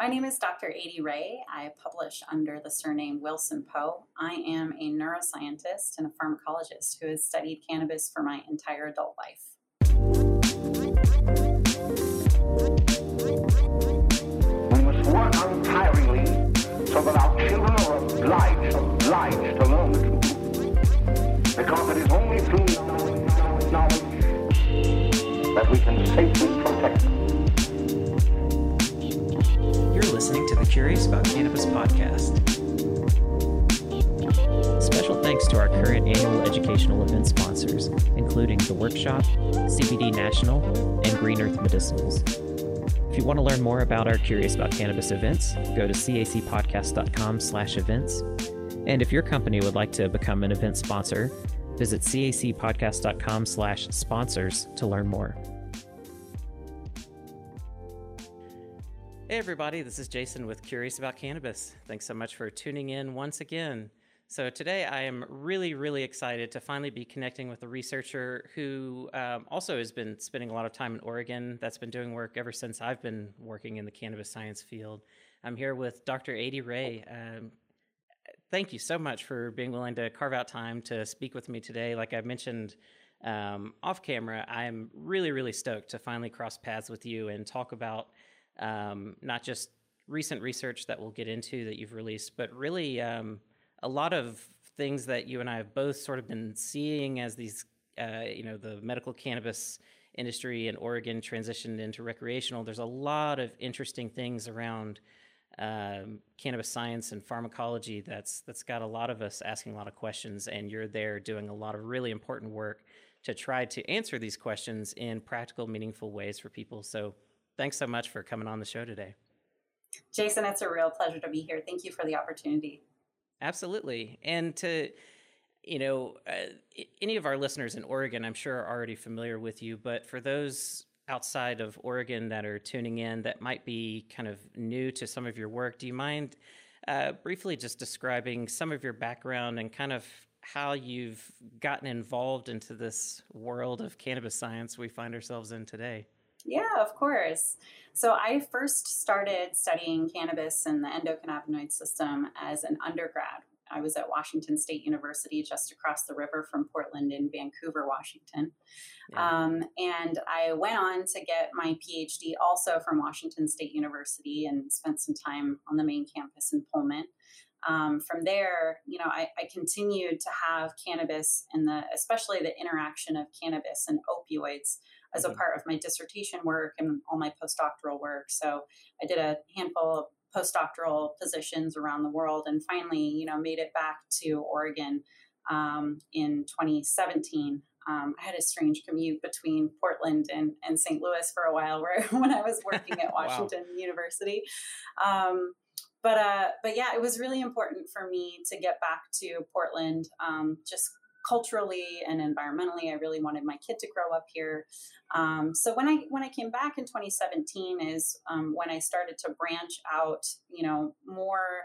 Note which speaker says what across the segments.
Speaker 1: My name is Dr. Adie Rae. I publish under the surname Wilson Poe. I am a neuroscientist and a pharmacologist who has studied cannabis for my entire adult life.
Speaker 2: We must work untiringly so that our children are obliged, obliged to learn the truth. Because it is only through knowledge, that we can safely protect them.
Speaker 3: Listening to the Curious About Cannabis podcast. Special thanks to our current annual educational event sponsors, including The Workshop, CBD National, and Green Earth Medicinals. If you want to learn more about our Curious About Cannabis events, go to cacpodcast.com slash events. And if your company would like to become an event sponsor, visit cacpodcast.com slash sponsors to learn more. Hey, everybody, this is Jason with Curious About Cannabis. Thanks so much for tuning in once again. So, today I am really, really excited to finally be connecting with a researcher who um, also has been spending a lot of time in Oregon, that's been doing work ever since I've been working in the cannabis science field. I'm here with Dr. Adie Rae. Um, thank you so much for being willing to carve out time to speak with me today. Like I mentioned um, off camera, I'm really, really stoked to finally cross paths with you and talk about um, not just recent research that we'll get into that you've released, but really um, a lot of things that you and I have both sort of been seeing as these, uh, you know, the medical cannabis industry in Oregon transitioned into recreational. There's a lot of interesting things around um, cannabis science and pharmacology that's that's got a lot of us asking a lot of questions, and you're there doing a lot of really important work to try to answer these questions in practical, meaningful ways for people. So thanks so much for coming on the show today.
Speaker 1: Jason, it's a real pleasure to be here. Thank you for the opportunity.
Speaker 3: Absolutely. And to, you know, uh, any of our listeners in Oregon, I'm sure are already familiar with you, but for those outside of Oregon that are tuning in that might be kind of new to some of your work, do you mind uh, briefly just describing some of your background and kind of how you've gotten involved into this world of cannabis science we find ourselves in today?
Speaker 1: Yeah, of course. So I first started studying cannabis and the endocannabinoid system as an undergrad. I was at Washington State University, just across the river from Portland in Vancouver, Washington. Yeah. Um, and I went on to get my PhD also from Washington State University and spent some time on the main campus in Pullman. Um, from there, you know, I, I, continued to have cannabis and the, especially the interaction of cannabis and opioids as a mm-hmm. part of my dissertation work and all my postdoctoral work. So I did a handful of postdoctoral positions around the world and finally, you know, made it back to Oregon um, in 2017. Um, I had a strange commute between Portland and, and St. Louis for a while where when I was working at Washington wow. University. Um, but uh, but yeah, it was really important for me to get back to Portland, um, just culturally and environmentally. I really wanted my kid to grow up here. Um, so when I when I came back in 2017 is um, when I started to branch out, you know, more,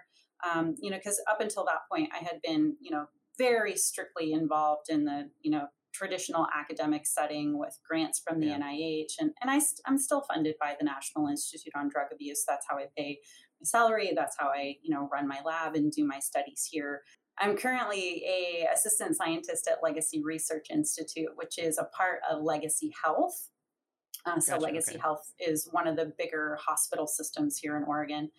Speaker 1: um, you know, because up until that point I had been, you know, very strictly involved in the, you know, traditional academic setting with grants from the yeah. NIH, and and I st- I'm still funded by the National Institute on Drug Abuse. That's how I pay my salary. That's how I, you know, run my lab and do my studies here. I'm currently a assistant scientist at Legacy Research Institute, which is a part of Legacy Health. Uh, so gotcha, Legacy okay. Health is one of the bigger hospital systems here in Oregon.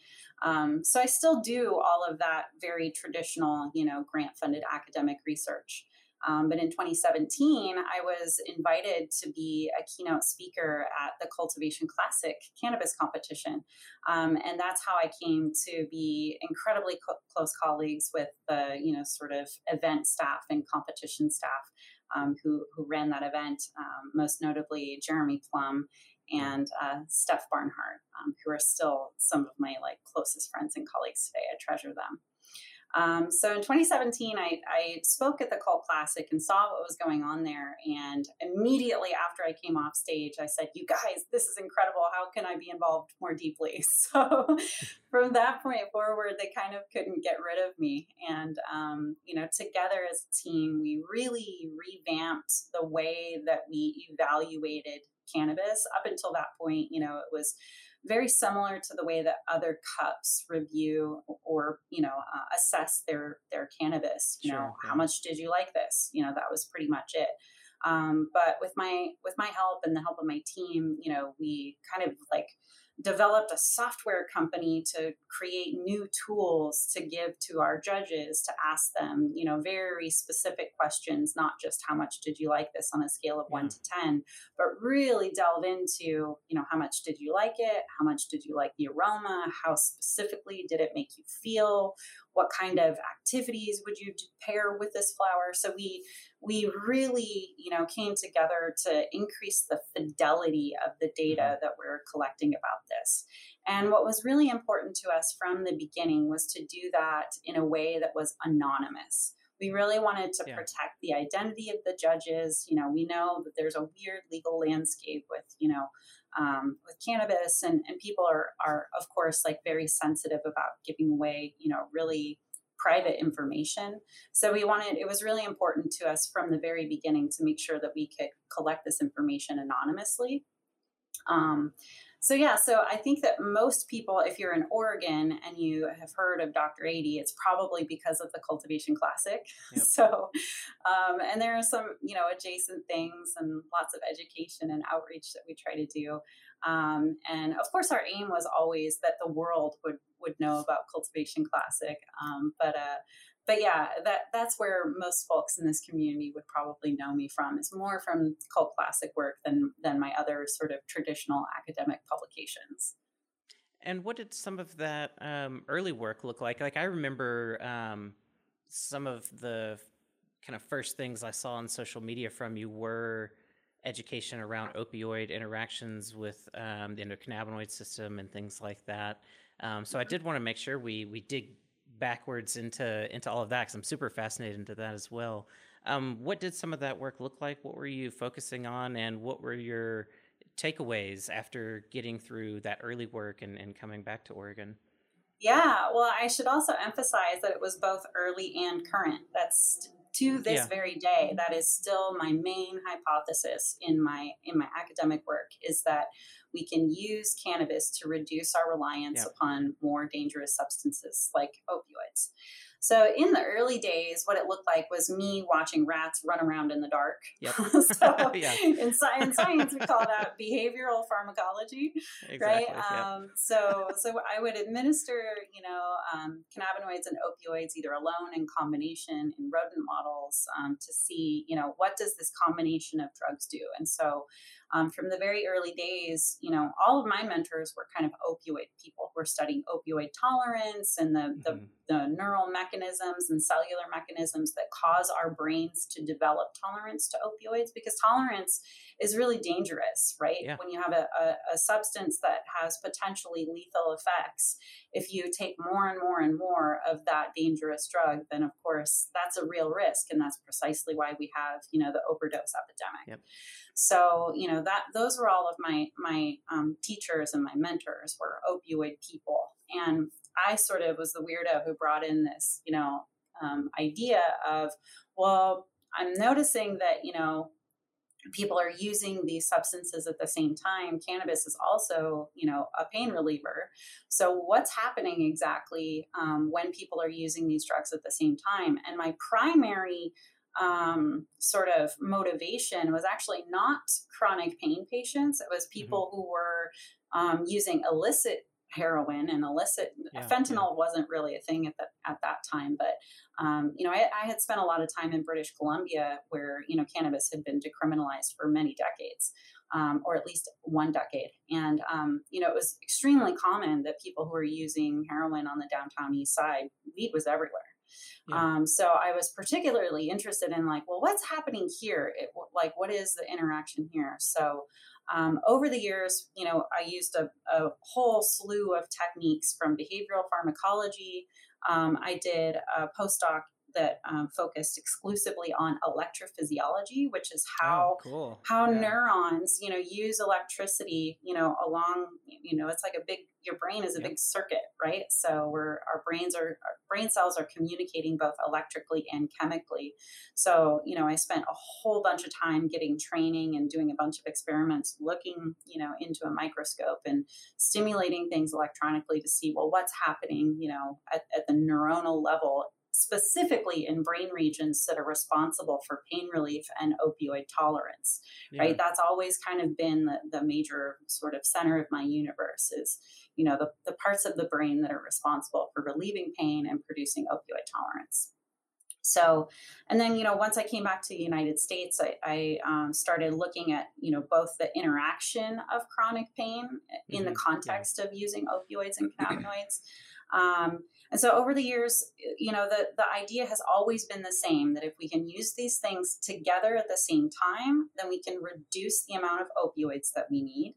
Speaker 1: Um, so I still do all of that very traditional, you know, grant-funded academic research. Um, but in 2017, I was invited to be a keynote speaker at the Cultivation Classic cannabis competition. Um, and that's how I came to be incredibly co- close colleagues with the, you know, sort of event staff and competition staff um, who, who ran that event, um, most notably Jeremy Plumb and uh, Steph Barnhart, um, who are still some of my like closest friends and colleagues today. I treasure them. Um, so in 2017, I, I, spoke at the Cult Classic and saw what was going on there. And immediately after I came off stage, I said, You guys, this is incredible. How can I be involved more deeply? So from that point forward, they kind of couldn't get rid of me. And, um, you know, together as a team, we really revamped the way that we evaluated cannabis. Up until that point, you know, it was very similar to the way that other cups review or you know uh, assess their their cannabis. You sure, know, yeah. how much did you like this? You know, that was pretty much it. Um, but with my with my help and the help of my team, you know, we kind of like developed a software company to create new tools to give to our judges to ask them, you know, very specific questions, not just how much did you like this on a scale of yeah. one to 10, but really delve into, you know, how much did you like it? How much did you like the aroma? How specifically did it make you feel? What kind of activities would you pair with this flower? So we we really, you know, came together to increase the fidelity of the data mm-hmm. that we're collecting about this. And what was really important to us from the beginning was to do that in a way that was anonymous. We really wanted to yeah. protect the identity of the judges. You know, we know that there's a weird legal landscape with, you know, um, with cannabis, and, and people are are of course like very sensitive about giving away, you know, really private information. So we wanted, it was really important to us from the very beginning to make sure that we could collect this information anonymously. Um, so yeah, so I think that most people, if you're in Oregon and you have heard of Dr. Adie, it's probably because of the Cultivation Classic. Yep. So, um, and there are some, you know, adjacent things and lots of education and outreach that we try to do. Um, and of course, our aim was always that the world would would know about Cultivation Classic. Um, but uh, but yeah, that that's where most folks in this community would probably know me from. Is more from cult classic work than than my other sort of traditional academic publications.
Speaker 3: And what did some of that um, early work look like? Like I remember um, some of the kind of first things I saw on social media from you were education around opioid interactions with um, the endocannabinoid system and things like that. Um, so I did want to make sure we we dig backwards into into all of that because I'm super fascinated into that as well. Um, what did some of that work look like? What were you focusing on, and what were your takeaways after getting through that early work and, and coming back to Oregon?
Speaker 1: Yeah, well, I should also emphasize that it was both early and current. That's to this yeah. very day that is still my main hypothesis in my in my academic work is that we can use cannabis to reduce our reliance yeah. upon more dangerous substances like opioids. So in the early days, what it looked like was me watching rats run around in the dark.
Speaker 3: Yep.
Speaker 1: so yeah. in, science, science, we call that behavioral pharmacology, exactly, right? Um, so so I would administer, you know, um, cannabinoids and opioids either alone in combination in rodent models um, to see, you know, what does this combination of drugs do? And so um, from the very early days, you know, all of my mentors were kind of opioid people who were studying opioid tolerance and the, mm-hmm. the, the neural mechanisms and cellular mechanisms that cause our brains to develop tolerance to opioids because tolerance is really dangerous, right? Yeah. When you have a, a, a substance that has potentially lethal effects, if you take more and more and more of that dangerous drug, then of course that's a real risk. And that's precisely why we have, you know, the overdose epidemic. Yep. So, you know, that those were all of my my um, teachers and my mentors were opioid people. And I sort of was the weirdo who brought in this, you know, um, idea of, well, I'm noticing that, you know, people are using these substances at the same time cannabis is also you know a pain reliever so what's happening exactly um, when people are using these drugs at the same time and my primary um, sort of motivation was actually not chronic pain patients it was mm-hmm. people mm-hmm. who were um, using illicit heroin and illicit yeah, fentanyl yeah. wasn't really a thing at that at that time but um, you know I, I, had spent a lot of time in british columbia where you know cannabis had been decriminalized for many decades um, or at least one decade and um, you know it was extremely common that people who were using heroin on the downtown east side weed was everywhere yeah. Um, so I was particularly interested in like, well, what's happening here? It, like, what is the interaction here? So um, over the years, you know, I used a, a, whole slew of techniques from behavioral pharmacology. Um, I did a postdoc that um, focused exclusively on electrophysiology, which is how
Speaker 3: oh, cool.
Speaker 1: how
Speaker 3: yeah.
Speaker 1: neurons you know use electricity you know along you know it's like a big your brain is a
Speaker 3: Yep.
Speaker 1: big circuit right so we're our brains are our brain cells are communicating both electrically and chemically so you know i spent a whole bunch of time getting training and doing a bunch of experiments looking you know into a microscope and stimulating things electronically to see well what's happening you know at, at the neuronal level specifically in brain regions that are responsible for pain relief and opioid tolerance
Speaker 3: Yeah.
Speaker 1: right that's always kind of been the, the major sort of center of my universe is you know the, the parts of the brain that are responsible for relieving pain and producing opioid tolerance so and then you know once i came back to the united states i, I um, started looking at you know both the interaction of chronic pain in the
Speaker 3: Mhm, yeah.
Speaker 1: context of using opioids and cannabinoids um, and so over the years you know the, the idea has always been the same that if we can use these things together at the same time then we can reduce the amount of opioids that we need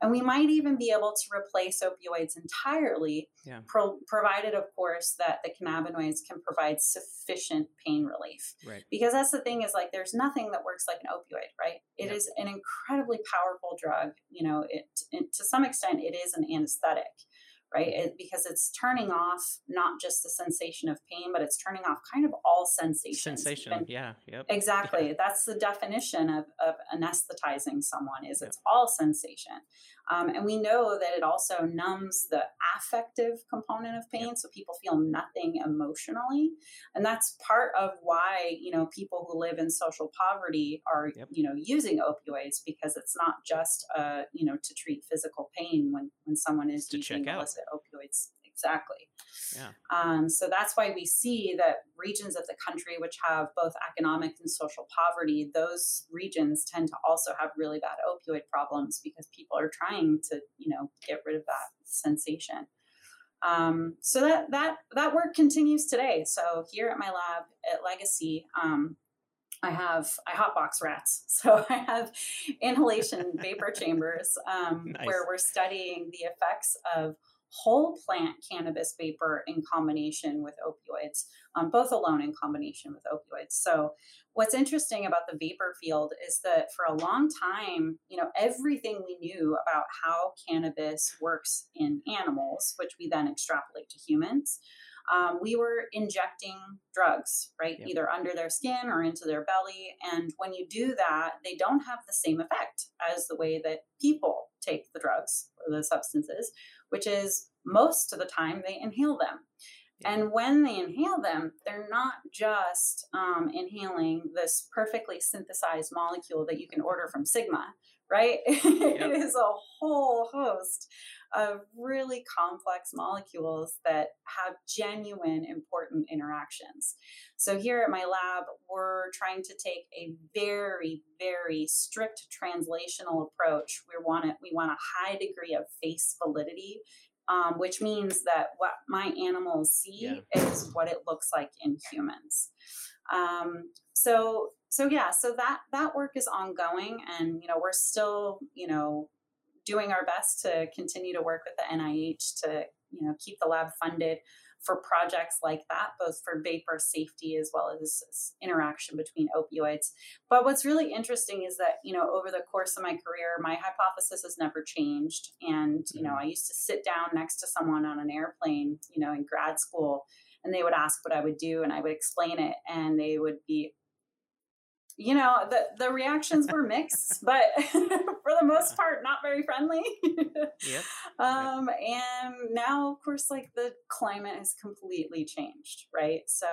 Speaker 1: and we might even be able to replace opioids entirely
Speaker 3: Yeah.
Speaker 1: pro- provided of course that the cannabinoids can provide sufficient pain relief
Speaker 3: Right.
Speaker 1: because that's the thing is like there's nothing that works like an opioid right It
Speaker 3: Yep.
Speaker 1: is an incredibly powerful drug you know it, it to some extent it is an anesthetic right it, because it's turning off not just the sensation of pain but it's turning off kind of all sensations
Speaker 3: Sensation. yeah. Yep.
Speaker 1: Exactly. That's the definition of, of anesthetizing someone is
Speaker 3: Yeah.
Speaker 1: it's all sensation. Um, and we know that it also numbs the affective component of pain. So people feel nothing emotionally. And that's part of why, you know, people who live in social poverty are,
Speaker 3: Yep.
Speaker 1: you know, using opioids because it's not just, uh, you know, to treat physical pain when, when someone is using illicit opioids. Exactly.
Speaker 3: Yeah.
Speaker 1: Um, so that's why we see that regions of the country which have both economic and social poverty, those regions tend to also have really bad opioid problems because people are trying to, you know, get rid of that sensation. Um, so that that that work continues today. So here at my lab at Legacy, um, I have I hotbox rats. So I have inhalation vapor chambers um,
Speaker 3: Nice.
Speaker 1: where we're studying the effects of whole plant cannabis vapor in combination with opioids, um, both alone in combination with opioids. So what's interesting about the vapor field is that for a long time, you know, everything we knew about how cannabis works in animals, which we then extrapolate to humans, um, we were injecting drugs, right?
Speaker 3: Yep.
Speaker 1: Either under their skin or into their belly. And when you do that, they don't have the same effect as the way that people take the drugs or the substances, which is most of the time they inhale them. And when they inhale them, they're not just um, inhaling this perfectly synthesized molecule that you can order from Sigma, right? it is a whole host of really complex molecules that have genuine important interactions. So here at my lab, we're trying to take a very, very strict translational approach. We want it, we want a high degree of face validity um, which means that what my animals see
Speaker 3: Yeah.
Speaker 1: is what it looks like in humans. Um, so so yeah, so that that work is ongoing, and you know we're still you know doing our best to continue to work with the NIH to you know keep the lab funded for projects like that, both for vapor safety as well as interaction between opioids. But what's really interesting is that, you know, over the course of my career, my hypothesis has never changed. And, you know, mm-hmm. I used to sit down next to someone on an airplane, you know, in grad school, and they would ask what I would do, and I would explain it, and they would be, you know, the, the reactions were mixed, but for the most part, not very friendly.
Speaker 3: Yep.
Speaker 1: Um, and now, of course, like the climate has completely changed, right? So.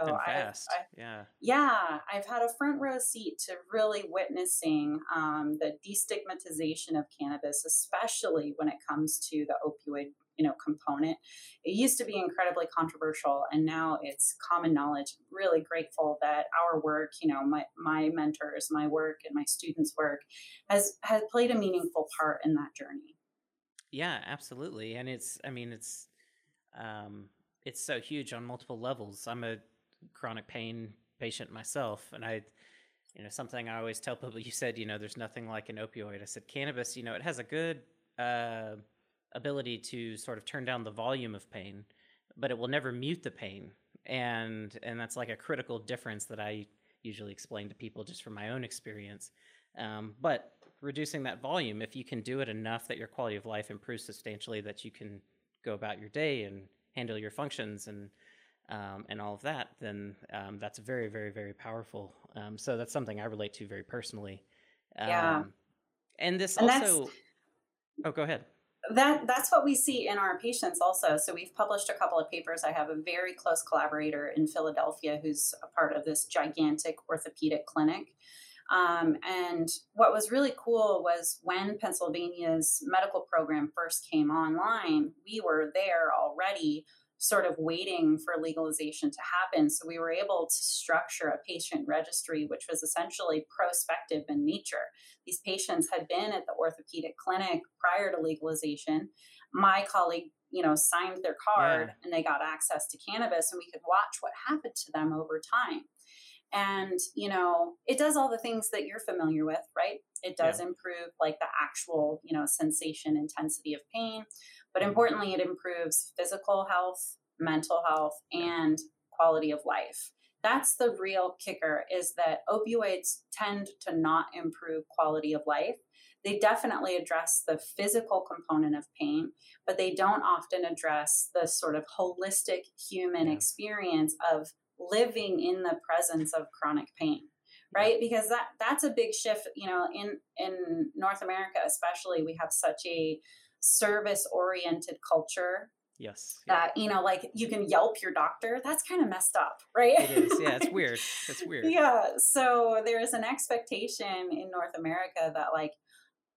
Speaker 1: I,
Speaker 3: yeah.
Speaker 1: yeah, I've had a front row seat to really witnessing um, the destigmatization of cannabis, especially when it comes to the opioid, you know, component. It used to be incredibly controversial, and now it's common knowledge. Really grateful that our work, you know, my my mentors, my work, and my students' work has has played a meaningful part in that journey.
Speaker 3: Yeah, absolutely. And it's, I mean, it's, um, it's so huge on multiple levels. I'm a chronic pain patient myself, and I, you know, something I always tell people. You said, you know, there's nothing like an opioid. I said, cannabis, you know, it has a good uh, ability to sort of turn down the volume of pain, but it will never mute the pain. and and that's like a critical difference that I usually explain to people just from my own experience. Um, but reducing that volume, if you can do it enough that your quality of life improves substantially, that you can go about your day and handle your functions and um, and all of that, then um, that's very, very, very powerful. Um, so that's something I relate to very personally.
Speaker 1: Yeah.
Speaker 3: Um, and this
Speaker 1: And
Speaker 3: also. Oh, go ahead.
Speaker 1: That that's what we see in our patients also. So we've published a couple of papers. I have a very close collaborator in philadelphia who's a part of this gigantic orthopedic clinic. Um, and what was really cool was when pennsylvania's medical program first came online we were there already sort of waiting for legalization to happen so we were able to structure a patient registry which was essentially prospective in nature these patients had been at the orthopedic clinic prior to legalization. My colleague, you know, signed their card
Speaker 3: Yeah.
Speaker 1: and they got access to cannabis and we could watch what happened to them over time. And, you know, it does all the things that you're familiar with, right? It does improve like the actual, you know, sensation, intensity of pain, but mm-hmm. importantly, it improves physical health, mental health, and quality of life. That's the real kicker is that opioids tend to not improve quality of life. They definitely address the physical component of pain but they don't often address the sort of holistic human
Speaker 3: Yeah.
Speaker 1: experience of living in the presence of chronic pain right? Because that that's a big shift you know in in north america especially we have such a service oriented culture
Speaker 3: Yes. yeah.
Speaker 1: that you know like you can yelp your doctor that's kind of messed up right
Speaker 3: It is. Yeah, it's weird. It's weird.
Speaker 1: yeah so there is an expectation in north america that like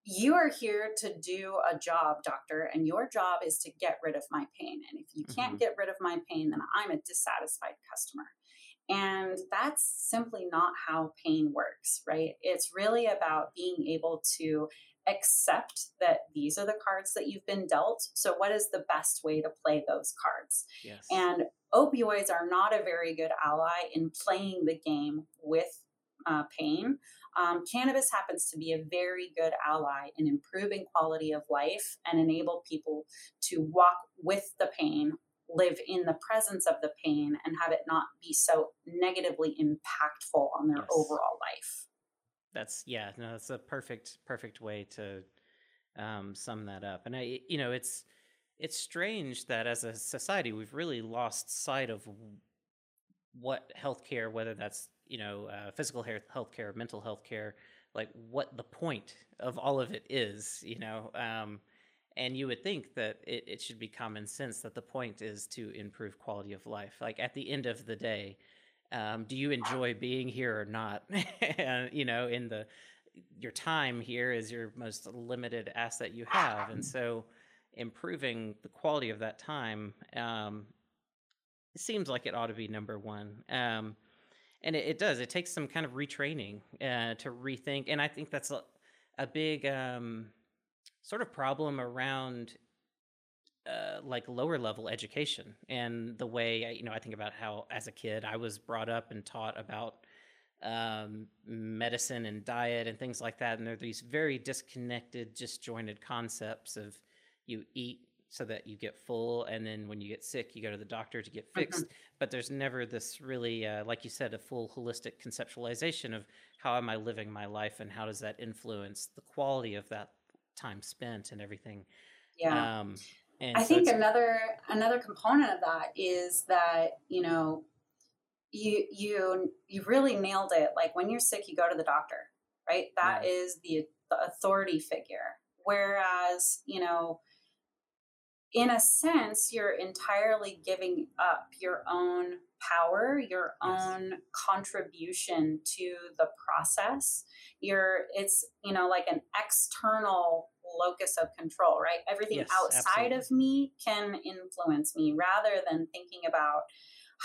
Speaker 1: you are here to do a job doctor and your job is to get rid of my pain and if you can't
Speaker 3: Mhm.
Speaker 1: get rid of my pain then i'm a dissatisfied customer and that's simply not how pain works right it's really about being able to accept that these are the cards that you've been dealt so what is the best way to play those cards
Speaker 3: Yes.
Speaker 1: and opioids are not a very good ally in playing the game with uh, pain. Um, cannabis happens to be a very good ally in improving quality of life and enable people to walk with the pain, live in the presence of the pain, and have it not be so negatively impactful on their
Speaker 3: Yes.
Speaker 1: overall life.
Speaker 3: That's yeah no that's a perfect perfect way to um, sum that up. And i you know it's it's strange that as a society we've really lost sight of what healthcare whether that's you know uh, physical health healthcare mental health care like what the point of all of it is you know? Um, and you would think that it, it should be common sense that the point is to improve quality of life. Like at the end of the day um, do you enjoy being here or not? You know in the your time here is your most limited asset you have and so improving the quality of that time um, it seems like it ought to be number one um, and it, it does. It takes some kind of retraining uh, to rethink and i think that's a, a big um, sort of problem around uh, like lower level education and the way I- you know I think about how as a kid I was brought up and taught about um, medicine and diet and things like that, and there are these very disconnected, disjointed concepts of you eat so that you get full, and then when you get sick, you go to the doctor to get fixed. But there's never this really, uh, like you said, a full holistic conceptualization of how am I living my life and how does that influence the quality of that time spent and everything.
Speaker 1: Yeah.
Speaker 3: Um, and
Speaker 1: I
Speaker 3: so
Speaker 1: think another another component of that is that you know you you you really nailed it. Like when you're sick, you go to the doctor, right? That
Speaker 3: Yeah.
Speaker 1: is the the authority figure. Whereas you know, in a sense, you're entirely giving up your own power, your
Speaker 3: Yes.
Speaker 1: own contribution to the process. You're it's you know like an external locus of control, right? Everything
Speaker 3: Yes,
Speaker 1: outside of me can influence me rather than thinking about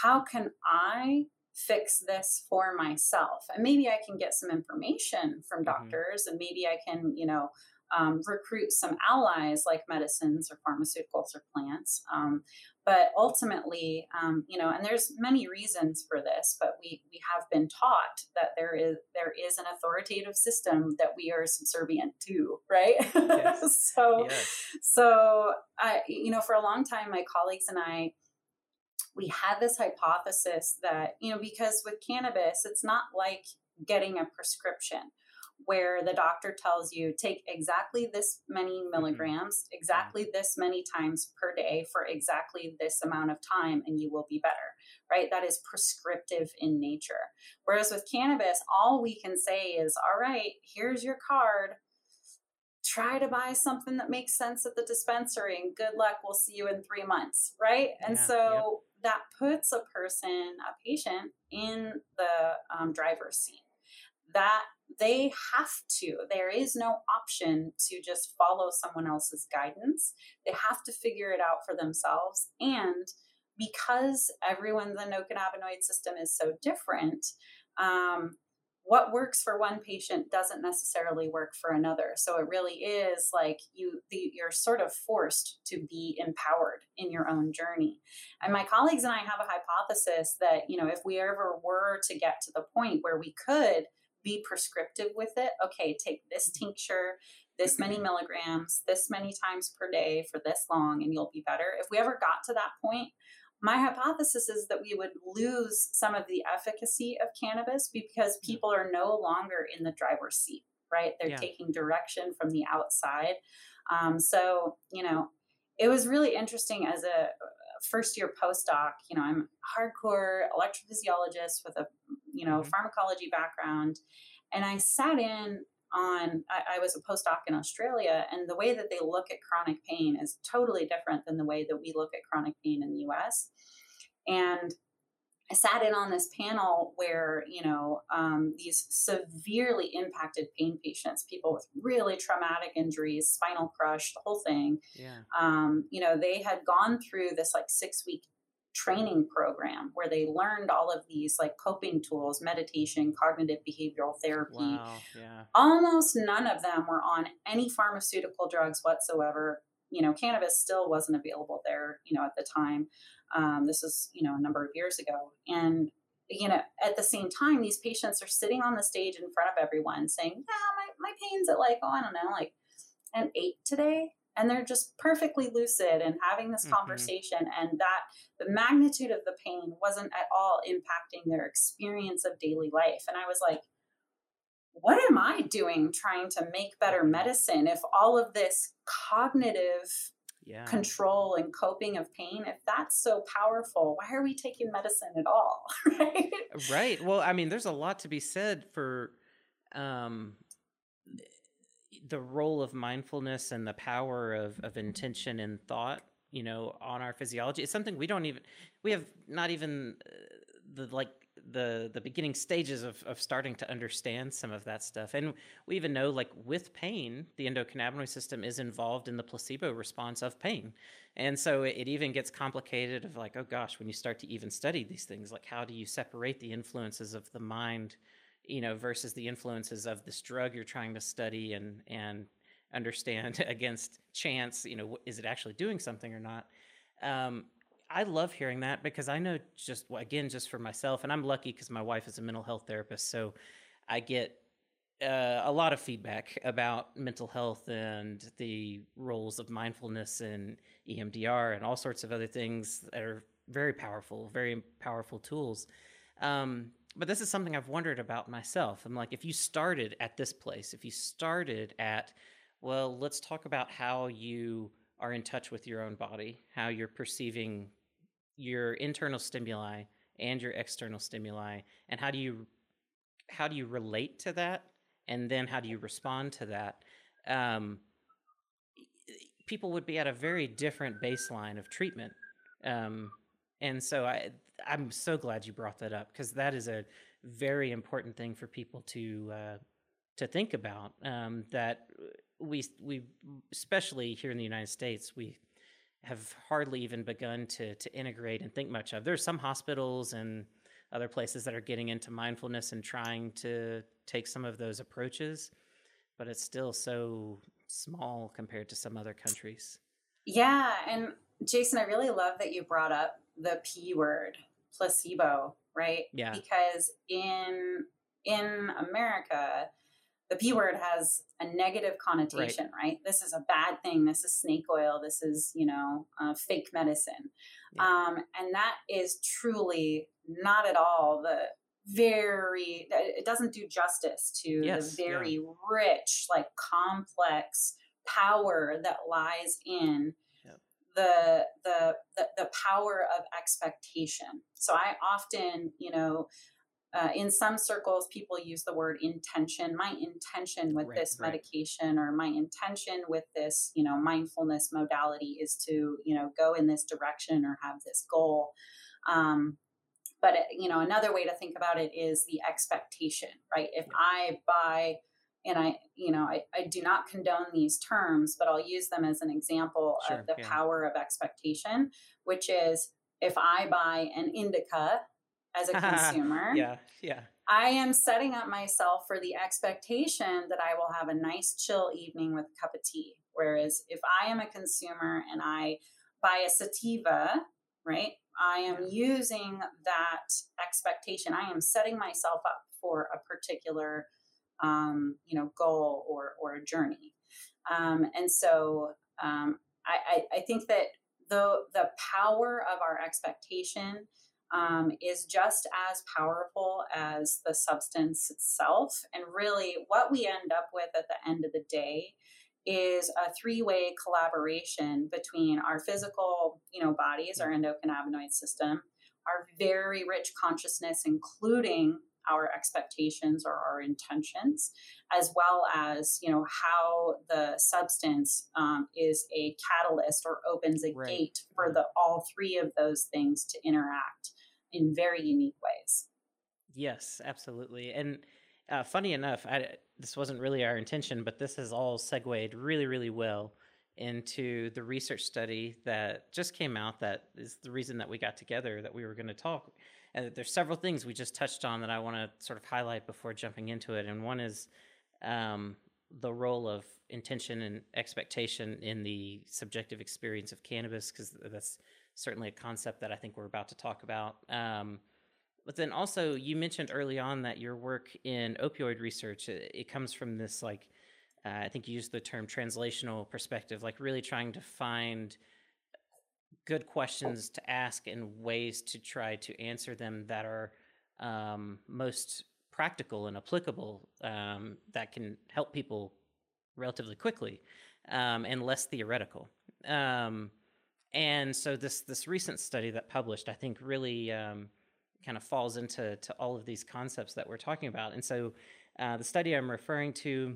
Speaker 1: how can I fix this for myself? And maybe I can get some information from
Speaker 3: Mhm.
Speaker 1: doctors and maybe I can, you know, um, recruit some allies like medicines or pharmaceuticals or plants. Um, but ultimately, um, you know, and there's many reasons for this, but we we have been taught that there is there is an authoritative system that we are subservient to, right?
Speaker 3: Yes.
Speaker 1: so
Speaker 3: yes.
Speaker 1: so I, you know, for a long time, my colleagues and I we had this hypothesis that, you know, because with cannabis, it's not like getting a prescription where the doctor tells you take exactly this many mm-hmm. milligrams, mm-hmm. exactly this many times per day for exactly this amount of time, and you will be better, right? That is prescriptive in nature. Whereas with cannabis, all we can say is, all right, here's your card. Try to buy something that makes sense at the dispensary, and good luck. We'll see you in three months, right? Yeah, and so yep. that puts a person, a patient, in the um, driver's seat that they have to. There is no option to just follow someone else's guidance. They have to figure it out for themselves. And because everyone's endocannabinoid system is so different, um, what works for one patient doesn't necessarily work for another. So it really is like you the, you're sort of forced to be empowered in your own journey. And my colleagues and I have a hypothesis that you know if we ever were to get to the point where we could be prescriptive with it. Okay, take this mm-hmm. tincture, this many milligrams, this many times per day for this long, and you'll be better. If we ever got to that point, my hypothesis is that we would lose some of the efficacy of cannabis because people are no longer in the driver's seat, right? They're yeah. taking direction from the outside. Um, so, you know, it was really interesting as a first year postdoc. You know, I'm a hardcore electrophysiologist with a you know, mm-hmm. pharmacology background. And I sat in on, I, I, was a postdoc in Australia, and the way that they look at chronic pain is totally different than the way that we look at chronic pain in the US. And I sat in on this panel where, you know, um, these severely impacted pain patients, people with really traumatic injuries, spinal crush, the whole thing. Yeah. Um, you know, they had gone through this like six week training program where they learned all of these like coping tools, meditation, cognitive behavioral therapy. Wow, yeah. Almost none of them were on any pharmaceutical drugs whatsoever. You know, cannabis still wasn't available there, you know, at the time. Um, this is, you know, a number of years ago. And, you know, at the same time, these patients are sitting on the stage in front of everyone saying, yeah, my, my pain's at like, oh, I don't know, like an eight today and they're just perfectly lucid and having this mm-hmm. conversation and that the magnitude of the pain wasn't at all impacting their experience of daily life and i was like what am i doing trying to make better medicine if all of this cognitive yeah. control and coping of pain if that's so powerful why are we taking medicine at all right
Speaker 3: right well i mean there's a lot to be said for um the role of mindfulness and the power of, of intention and thought you know on our physiology is something we don't even we have not even uh, the like the the beginning stages of, of starting to understand some of that stuff. And we even know like with pain the endocannabinoid system is involved in the placebo response of pain. And so it, it even gets complicated of like oh gosh when you start to even study these things like how do you separate the influences of the mind you know, versus the influences of this drug you're trying to study and and understand against chance. You know, is it actually doing something or not? Um, I love hearing that because I know just again, just for myself, and I'm lucky because my wife is a mental health therapist, so I get uh, a lot of feedback about mental health and the roles of mindfulness and EMDR and all sorts of other things that are very powerful, very powerful tools. Um, but this is something I've wondered about myself. I'm like, if you started at this place, if you started at, well, let's talk about how you are in touch with your own body, how you're perceiving your internal stimuli and your external stimuli, and how do you how do you relate to that, and then how do you respond to that? Um, people would be at a very different baseline of treatment. Um, and so I I'm so glad you brought that up because that is a very important thing for people to uh, to think about. Um, that we we especially here in the United States we have hardly even begun to to integrate and think much of. There's some hospitals and other places that are getting into mindfulness and trying to take some of those approaches, but it's still so small compared to some other countries.
Speaker 1: Yeah, and Jason, I really love that you brought up the P word, placebo, right?
Speaker 3: Yeah.
Speaker 1: Because in in America, the P word has a negative connotation, right? right? This is a bad thing. This is snake oil. This is, you know, uh, fake medicine. Yeah. Um, and that is truly not at all the very it doesn't do justice to yes, the very yeah. rich like complex power that lies in the, the the the power of expectation so i often you know uh, in some circles people use the word intention my intention with right, this right. medication or my intention with this you know mindfulness modality is to you know go in this direction or have this goal um, but you know another way to think about it is the expectation right if yeah. i buy and i you know I, I do not condone these terms but i'll use them as an example sure, of the yeah. power of expectation which is if i buy an indica as a consumer
Speaker 3: yeah yeah
Speaker 1: i am setting up myself for the expectation that i will have a nice chill evening with a cup of tea whereas if i am a consumer and i buy a sativa right I am using that expectation. I am setting myself up for a particular, um, you know, goal or or a journey. Um, and so um, I, I, I, think that the the power of our expectation um, is just as powerful as the substance itself. And really, what we end up with at the end of the day is a three-way collaboration between our physical, you know, bodies, our endocannabinoid system, our very rich consciousness, including our expectations or our intentions, as well as you know how the substance um, is a catalyst or opens a right. gate for the all three of those things to interact in very unique ways.
Speaker 3: Yes, absolutely, and uh, funny enough, I, this wasn't really our intention, but this has all segued really, really well into the research study that just came out. That is the reason that we got together, that we were going to talk. And there's several things we just touched on that I want to sort of highlight before jumping into it. And one is um, the role of intention and expectation in the subjective experience of cannabis, because that's certainly a concept that I think we're about to talk about. Um, but then also, you mentioned early on that your work in opioid research it, it comes from this like uh, I think you used the term translational perspective, like really trying to find good questions to ask and ways to try to answer them that are um, most practical and applicable um, that can help people relatively quickly um, and less theoretical. Um, and so this this recent study that published, I think, really um, kind of falls into to all of these concepts that we're talking about. And so uh, the study I'm referring to,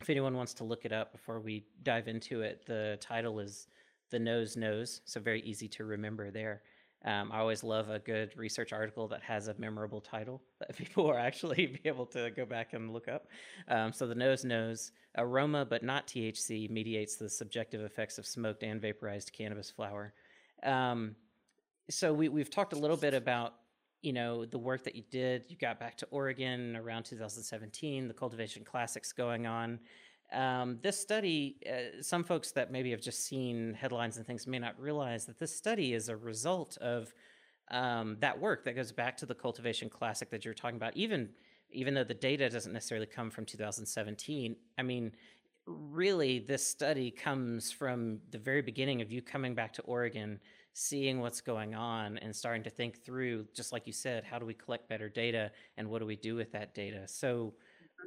Speaker 3: if anyone wants to look it up before we dive into it, the title is The Nose Knows. So very easy to remember there. Um, I always love a good research article that has a memorable title that people are actually be able to go back and look up. Um, so the nose knows aroma, but not THC, mediates the subjective effects of smoked and vaporized cannabis flower. Um, so we, we've talked a little bit about you know the work that you did you got back to oregon around 2017 the cultivation classics going on um, this study uh, some folks that maybe have just seen headlines and things may not realize that this study is a result of um, that work that goes back to the cultivation classic that you're talking about. Even even though the data doesn't necessarily come from 2017 i mean really this study comes from the very beginning of you coming back to oregon seeing what's going on and starting to think through just like you said how do we collect better data and what do we do with that data? So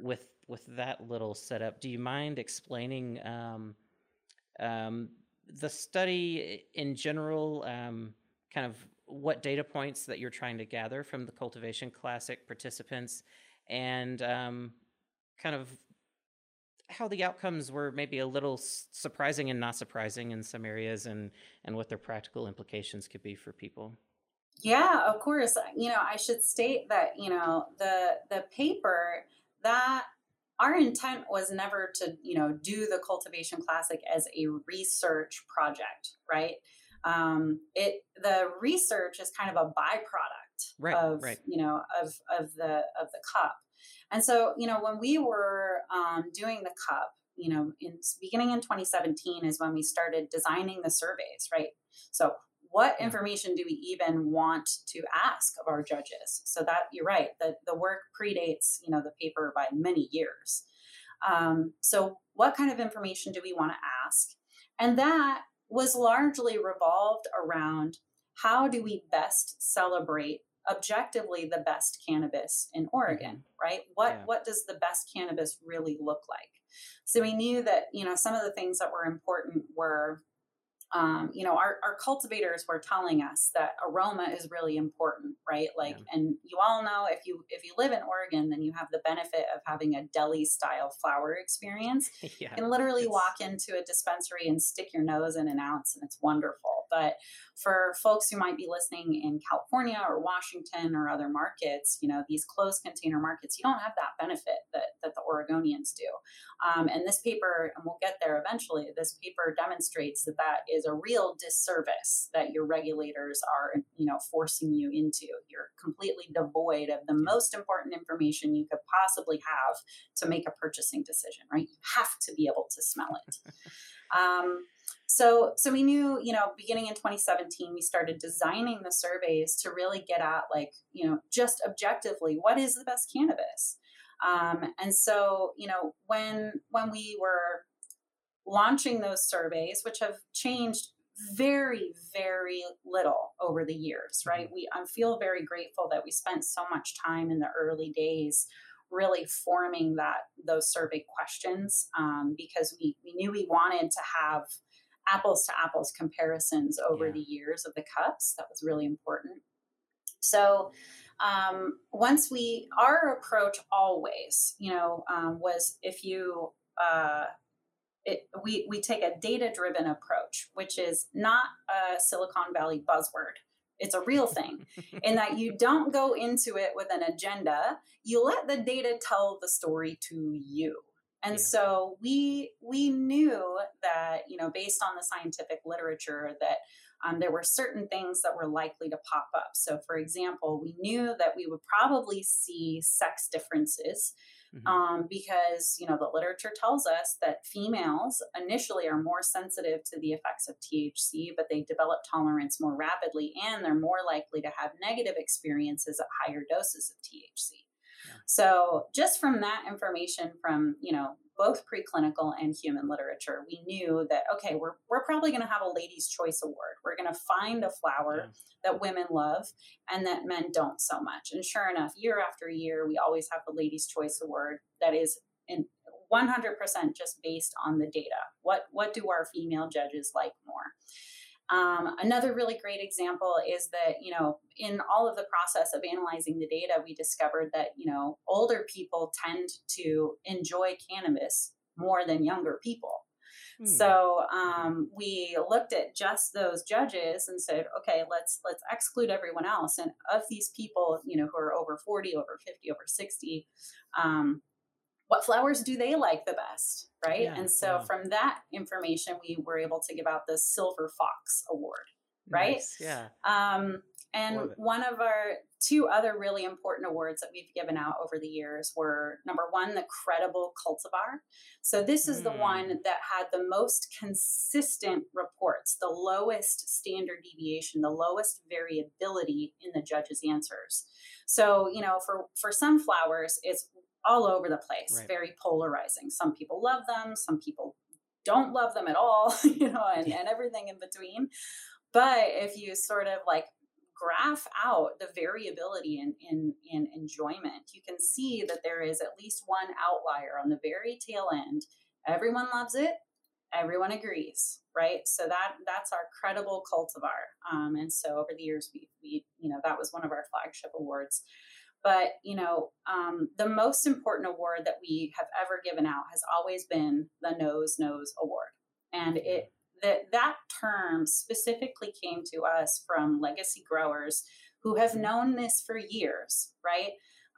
Speaker 3: with with that little setup do you mind explaining um, um, the study in general um, kind of what data points that you're trying to gather from the cultivation classic participants and um, kind of how the outcomes were maybe a little surprising and not surprising in some areas and and what their practical implications could be for people?
Speaker 1: Yeah of course. You know i should state that you know the the paper that our intent was never to you know do the cultivation classic as a research project right um it the research is kind of a byproduct
Speaker 3: right,
Speaker 1: of
Speaker 3: right.
Speaker 1: you know of of the of the cup and so, you know, when we were um, doing the cup, you know, in beginning in 2017 is when we started designing the surveys, right? So, what information do we even want to ask of our judges? So that you're right, the the work predates, you know, the paper by many years. Um, so, what kind of information do we want to ask? And that was largely revolved around how do we best celebrate objectively the best cannabis in Oregon, mm-hmm. right? What yeah. what does the best cannabis really look like? So we knew that, you know, some of the things that were important were um, you know, our, our cultivators were telling us that aroma is really important, right? Like, yeah. and you all know if you if you live in Oregon, then you have the benefit of having a deli style flower experience. yeah, you can literally it's... walk into a dispensary and stick your nose in an ounce, and it's wonderful. But for folks who might be listening in California or Washington or other markets, you know, these closed container markets, you don't have that benefit that, that the Oregonians do. Um, and this paper, and we'll get there eventually, this paper demonstrates that that is a real disservice that your regulators are, you know, forcing you into. You're completely devoid of the most important information you could possibly have to make a purchasing decision, right? You have to be able to smell it. Um, so, so we knew, you know, beginning in 2017, we started designing the surveys to really get at, like, you know, just objectively, what is the best cannabis? Um, and so, you know, when when we were launching those surveys, which have changed very, very little over the years, right? Mm-hmm. We I feel very grateful that we spent so much time in the early days really forming that those survey questions um, because we, we knew we wanted to have apples to apples comparisons over yeah. the years of the cups. That was really important. So um, once we, our approach always, you know, um, was if you, uh, it, we, we take a data driven approach, which is not a Silicon Valley buzzword. It's a real thing in that you don't go into it with an agenda. You let the data tell the story to you. And yeah. so we we knew that you know based on the scientific literature that um, there were certain things that were likely to pop up. So, for example, we knew that we would probably see sex differences mm-hmm. um, because you know the literature tells us that females initially are more sensitive to the effects of THC, but they develop tolerance more rapidly, and they're more likely to have negative experiences at higher doses of THC. So just from that information from, you know, both preclinical and human literature, we knew that okay, we're we're probably going to have a ladies' choice award. We're going to find a flower yeah. that women love and that men don't so much. And sure enough, year after year, we always have the ladies' choice award that is in 100% just based on the data. What what do our female judges like more? Um, another really great example is that, you know, in all of the process of analyzing the data, we discovered that, you know, older people tend to enjoy cannabis more than younger people. Hmm. So um, we looked at just those judges and said, okay, let's let's exclude everyone else. And of these people, you know, who are over forty, over fifty, over sixty, um, what flowers do they like the best right yeah, and so yeah. from that information we were able to give out the silver fox award right nice,
Speaker 3: yeah
Speaker 1: um, and one of our two other really important awards that we've given out over the years were number one the credible cultivar so this is mm. the one mm. that had the most consistent reports the lowest standard deviation the lowest variability in the judges answers so you know for for sunflowers it's all over the place, right. very polarizing. Some people love them, some people don't love them at all, you know, and, and everything in between. But if you sort of like graph out the variability in, in, in enjoyment, you can see that there is at least one outlier on the very tail end. Everyone loves it, everyone agrees right so that that's our credible cultivar um, and so over the years we, we you know that was one of our flagship awards but you know, um, the most important award that we have ever given out has always been the Nose Knows Award, and it that that term specifically came to us from legacy growers who have mm-hmm. known this for years, right?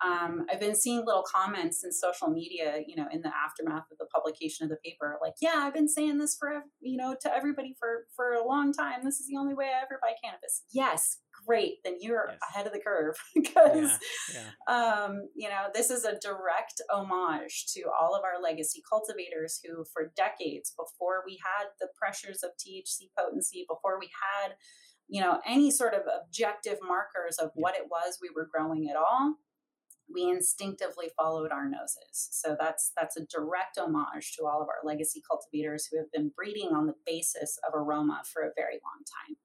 Speaker 1: Um, I've been seeing little comments in social media, you know, in the aftermath of the publication of the paper, like, "Yeah, I've been saying this for, you know, to everybody for for a long time. This is the only way I ever buy cannabis." Yes, great, then you're yes. ahead of the curve because, yeah, yeah. Um, you know, this is a direct homage to all of our legacy cultivators who, for decades before we had the pressures of THC potency, before we had, you know, any sort of objective markers of what it was we were growing at all, we instinctively followed our noses. So that's that's a direct homage to all of our legacy cultivators who have been breeding on the basis of aroma for a very long time.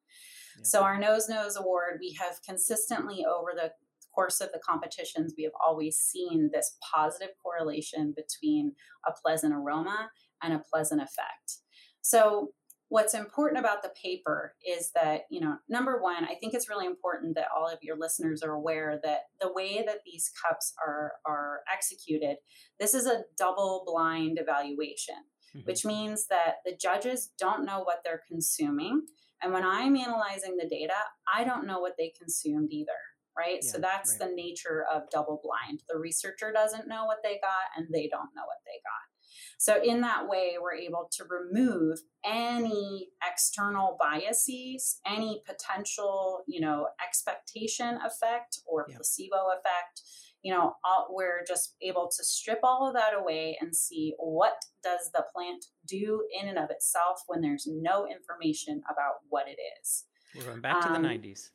Speaker 1: So our Nose Knows Award, we have consistently over the course of the competitions, we have always seen this positive correlation between a pleasant aroma and a pleasant effect. So what's important about the paper is that you know number one i think it's really important that all of your listeners are aware that the way that these cups are are executed this is a double blind evaluation mm-hmm. which means that the judges don't know what they're consuming and when i'm analyzing the data i don't know what they consumed either right yeah, so that's right. the nature of double blind the researcher doesn't know what they got and they don't know what they got so, in that way, we're able to remove any external biases, any potential, you know, expectation effect or yeah. placebo effect. You know, all, we're just able to strip all of that away and see what does the plant do in and of itself when there's no information about what it is.
Speaker 3: We're going back to um, the 90s.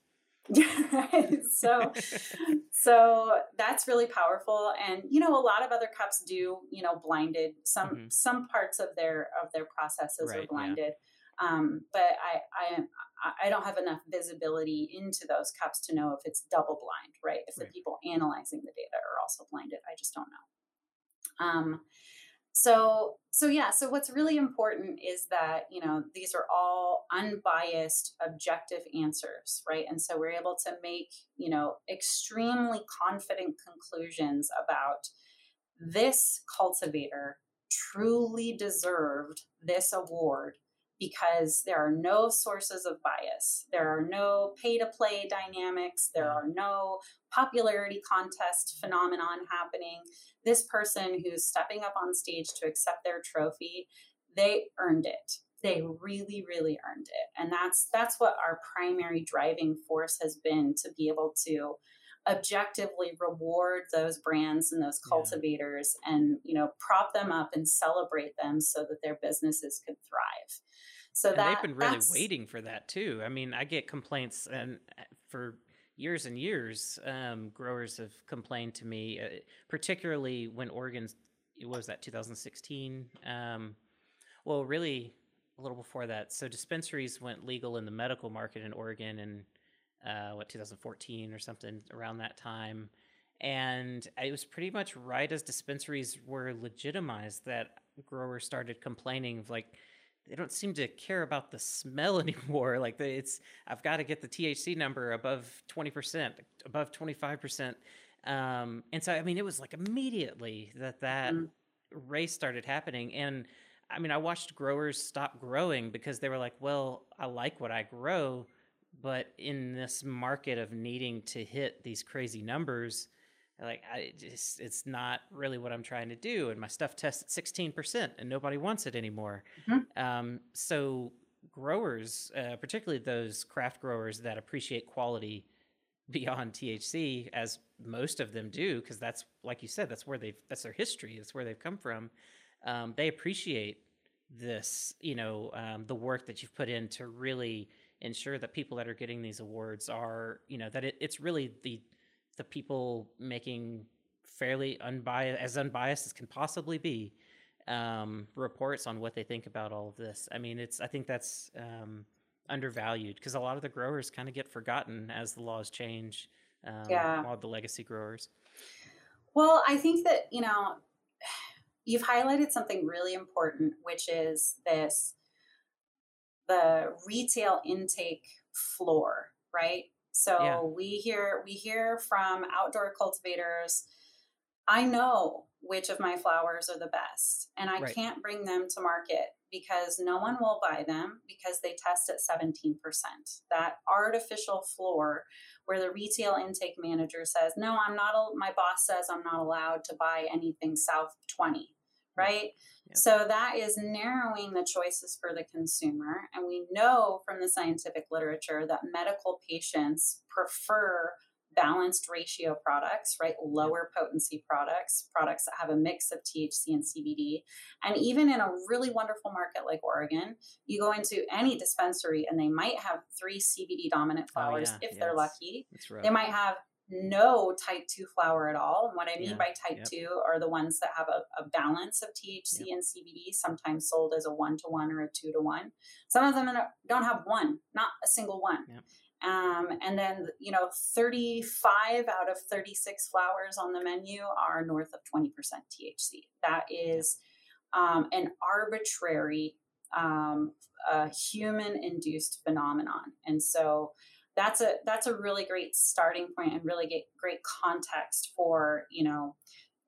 Speaker 1: so so that's really powerful and you know a lot of other cups do you know blinded some mm-hmm. some parts of their of their processes right, are blinded yeah. um, but I, I i don't have enough visibility into those cups to know if it's double blind right if right. the people analyzing the data are also blinded i just don't know um, so so yeah so what's really important is that you know these are all unbiased objective answers right? And so we're able to make you know extremely confident conclusions about this cultivator truly deserved this award because there are no sources of bias. There are no pay to play dynamics. There mm. are no popularity contest phenomenon happening. This person who's stepping up on stage to accept their trophy, they earned it. They really, really earned it. And that's that's what our primary driving force has been to be able to objectively reward those brands and those cultivators yeah. and you know prop them up and celebrate them so that their businesses could thrive so
Speaker 3: and
Speaker 1: that
Speaker 3: they've been really waiting for that too. I mean, I get complaints, and uh, for years and years, um, growers have complained to me, uh, particularly when Oregon's what was that 2016. Um, well, really a little before that. So dispensaries went legal in the medical market in Oregon in uh, what 2014 or something around that time. And it was pretty much right as dispensaries were legitimized that growers started complaining of like, they don't seem to care about the smell anymore. Like it's, I've got to get the THC number above 20%, above 25%. Um, and so, I mean, it was like immediately that that mm. race started happening. And I mean, I watched growers stop growing because they were like, well, I like what I grow, but in this market of needing to hit these crazy numbers, like I just it's not really what I'm trying to do, and my stuff tests at 16%, and nobody wants it anymore. Mm-hmm. Um, so growers, uh, particularly those craft growers that appreciate quality beyond THC, as most of them do, because that's like you said, that's where they've that's their history, that's where they've come from. Um, they appreciate this, you know, um, the work that you've put in to really ensure that people that are getting these awards are, you know, that it, it's really the the people making fairly unbiased, as unbiased as can possibly be, um, reports on what they think about all of this. I mean, it's I think that's um, undervalued because a lot of the growers kind of get forgotten as the laws change. Um, yeah, all the legacy growers.
Speaker 1: Well, I think that you know you've highlighted something really important, which is this the retail intake floor, right? So yeah. we hear we hear from outdoor cultivators. I know which of my flowers are the best, and I right. can't bring them to market because no one will buy them because they test at 17%. That artificial floor where the retail intake manager says, "No, I'm not my boss says I'm not allowed to buy anything south of 20." Right? So that is narrowing the choices for the consumer. And we know from the scientific literature that medical patients prefer balanced ratio products, right? Lower potency products, products that have a mix of THC and CBD. And even in a really wonderful market like Oregon, you go into any dispensary and they might have three CBD dominant flowers oh, yeah. if they're lucky. They might have no type 2 flower at all. And what I mean
Speaker 3: Yeah,
Speaker 1: by type
Speaker 3: yep.
Speaker 1: 2 are the ones that have a, a balance of THC and CBD, sometimes sold as a one to one or a two to one. Some of them don't have one, not a single one.
Speaker 3: Yep.
Speaker 1: Um, and then, you know, 35 out of 36 flowers on the menu are north of 20% THC. That is um, an arbitrary um, human induced phenomenon. And so that's a that's a really great starting point and really get great context for, you know,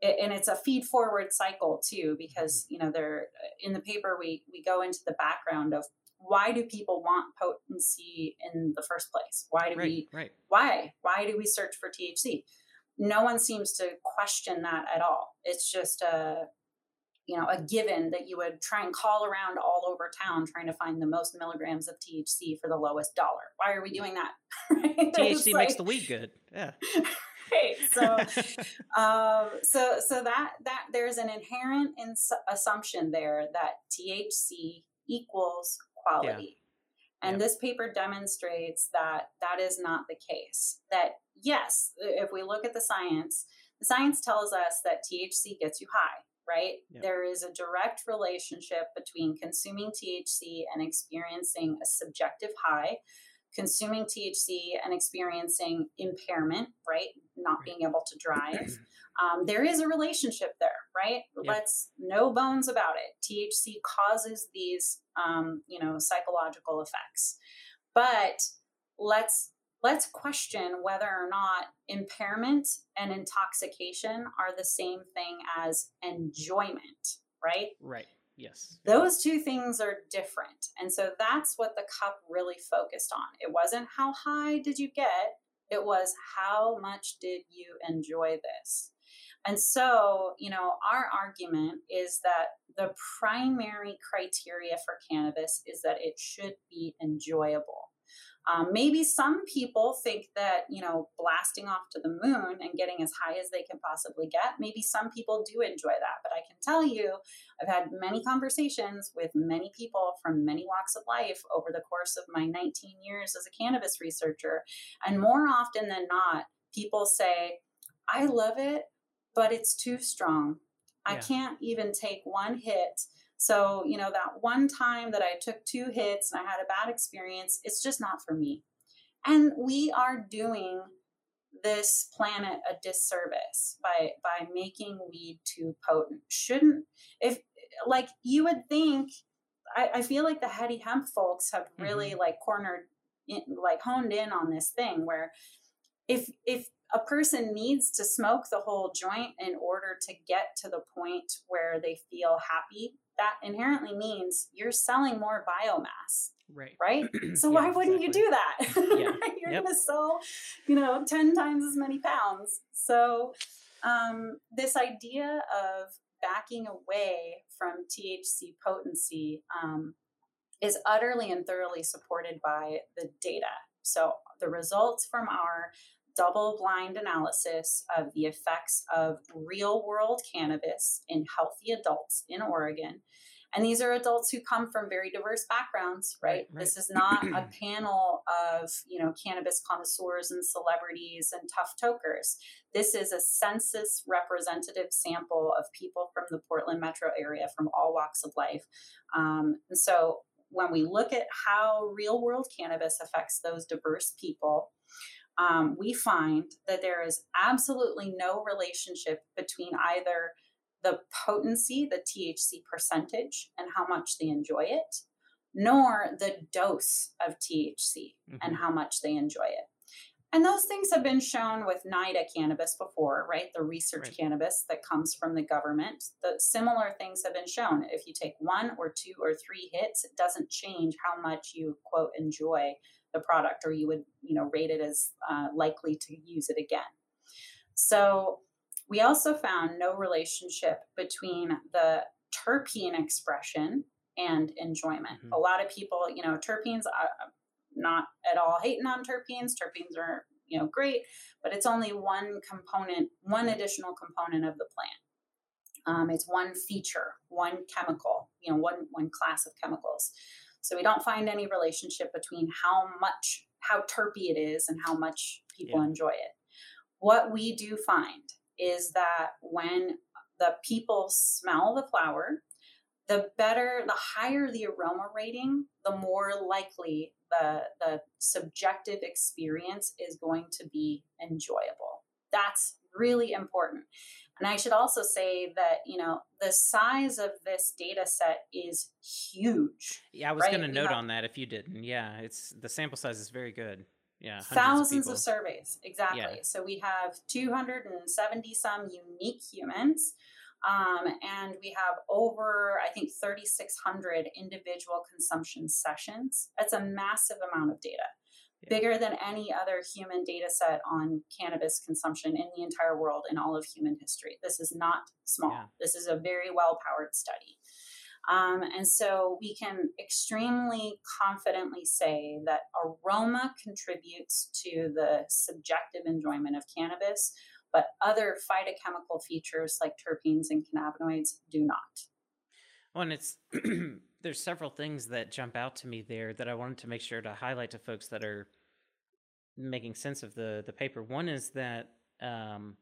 Speaker 1: it, and it's a feed forward cycle too because, mm-hmm. you know, they're in the paper we we go into the background of why do people want potency in the first place? Why do
Speaker 3: Right,
Speaker 1: we
Speaker 3: right.
Speaker 1: why why do we search for THC? No one seems to question that at all. It's just a you know a given that you would try and call around all over town trying to find the most milligrams of THC for the lowest dollar. Why are we doing that? Right?
Speaker 3: THC makes the weed good. Yeah.
Speaker 1: right. So um, so so that that there's an inherent ins- assumption there that THC equals quality. And
Speaker 3: Yeah.
Speaker 1: this paper demonstrates that that is not the case. That yes, if we look at the science, the science tells us that THC gets you high, right?
Speaker 3: Yep.
Speaker 1: There is a direct relationship between consuming THC and experiencing a subjective high, consuming THC and experiencing impairment, right? Not
Speaker 3: Right.
Speaker 1: being able to drive. Um, there is a relationship there, right?
Speaker 3: Yeah.
Speaker 1: Let's no bones about it. THC causes these, um, you know, psychological effects, but let's let's question whether or not impairment and intoxication are the same thing as enjoyment, right?
Speaker 3: right. Yes.
Speaker 1: Those two things are different. And so that's what the cup really focused on. It wasn't how high did you get, it was how much did you enjoy this. And so, you know, our argument is that the primary criteria for cannabis is that it should be enjoyable. Um, maybe some people think that, you know, blasting off to the moon and getting as high as they can possibly get, maybe some people do enjoy that. But I can tell you, I've had many conversations with many people from many walks of life over the course of my 19 years as a cannabis researcher. And more often than not, people say, I love it, but it's too strong. I can't even take one hit. So, you know, that one time that I took two hits and I had a bad experience, it's just not for me. And we are doing this planet a disservice by by making weed too potent. Shouldn't if like you would think I, I feel like the heady hemp folks have really mm-hmm. like cornered in, like honed in on this thing where if if a person needs to smoke the whole joint in order to get to the point where they feel happy that inherently means you're selling more biomass
Speaker 3: Right.
Speaker 1: right so
Speaker 3: Yeah,
Speaker 1: why wouldn't you do that
Speaker 3: Yeah.
Speaker 1: you're
Speaker 3: Yep.
Speaker 1: going to sell you know 10 times as many pounds so um, this idea of backing away from thc potency um, is utterly and thoroughly supported by the data so the results from our double blind analysis of the effects of real world cannabis in healthy adults in Oregon. And these are adults who come from very diverse backgrounds, right?
Speaker 3: Right.
Speaker 1: This is not a panel of, you know, cannabis connoisseurs and celebrities and tough tokers. This is a census representative sample of people from the Portland metro area from all walks of life. Um, and so when we look at how real world cannabis affects those diverse people, um, we find that there is absolutely no relationship between either the potency, the THC percentage, and how much they enjoy it, nor the dose of THC and
Speaker 3: Mhm.
Speaker 1: how much they enjoy it. And those things have been shown with NIDA cannabis before, right? The research
Speaker 3: Right.
Speaker 1: cannabis that comes from the government. The similar things have been shown. If you take one or two or three hits, it doesn't change how much you quote enjoy the product, or you would you know rate it as uh, likely to use it again. So we also found no relationship between the terpene expression and enjoyment.
Speaker 3: Mhm.
Speaker 1: A lot of people, you know, terpenes are not at all hating on terpenes. Terpenes are, you know, great, but it's only one component, one additional component of the plant. Um, it's one feature, one chemical, you know, one one class of chemicals. So we don't find any relationship between how much, how terpy it is, and how much people
Speaker 3: Yeah.
Speaker 1: enjoy it. what we do find is that when the people smell the flower, the better, the higher the aroma rating, the more likely the, the subjective experience is going to be enjoyable. That's really important. And I should also say that, you know, the size of this data set is huge.
Speaker 3: Yeah, I was right? going to note have, on that if you didn't. Yeah, it's the sample size is very good. Yeah,
Speaker 1: thousands of, of, surveys. Exactly. Yeah. So we have 270 some unique humans. Um, and we have over, I think, 3,600 individual consumption sessions. That's a massive amount of data bigger than any other human data set on cannabis consumption in the entire world in all of human history. This is not small. Yeah. This is a very well powered study. Um, and so we can extremely confidently say that aroma contributes to the subjective enjoyment of cannabis, but other phytochemical features like terpenes and cannabinoids do not.
Speaker 3: Well, and it's there's several things that jump out to me there that I wanted to make sure to highlight to folks that are making sense of the the paper. One is that um,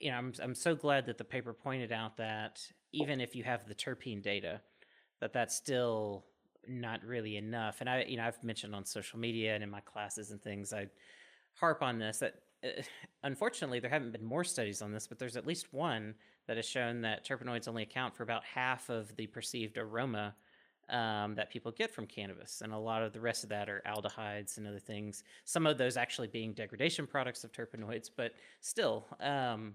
Speaker 3: you know I'm I'm so glad that the paper pointed out that even if you have the terpene data, that that's still not really enough. And I you know I've mentioned on social media and in my classes and things I harp on this that uh, unfortunately there haven't been more studies on this, but there's at least one that has shown that terpenoids only account for about half of the perceived aroma um, that people get from cannabis. And a lot of the rest of that are aldehydes and other things. Some of those actually being degradation products of terpenoids, but still, um,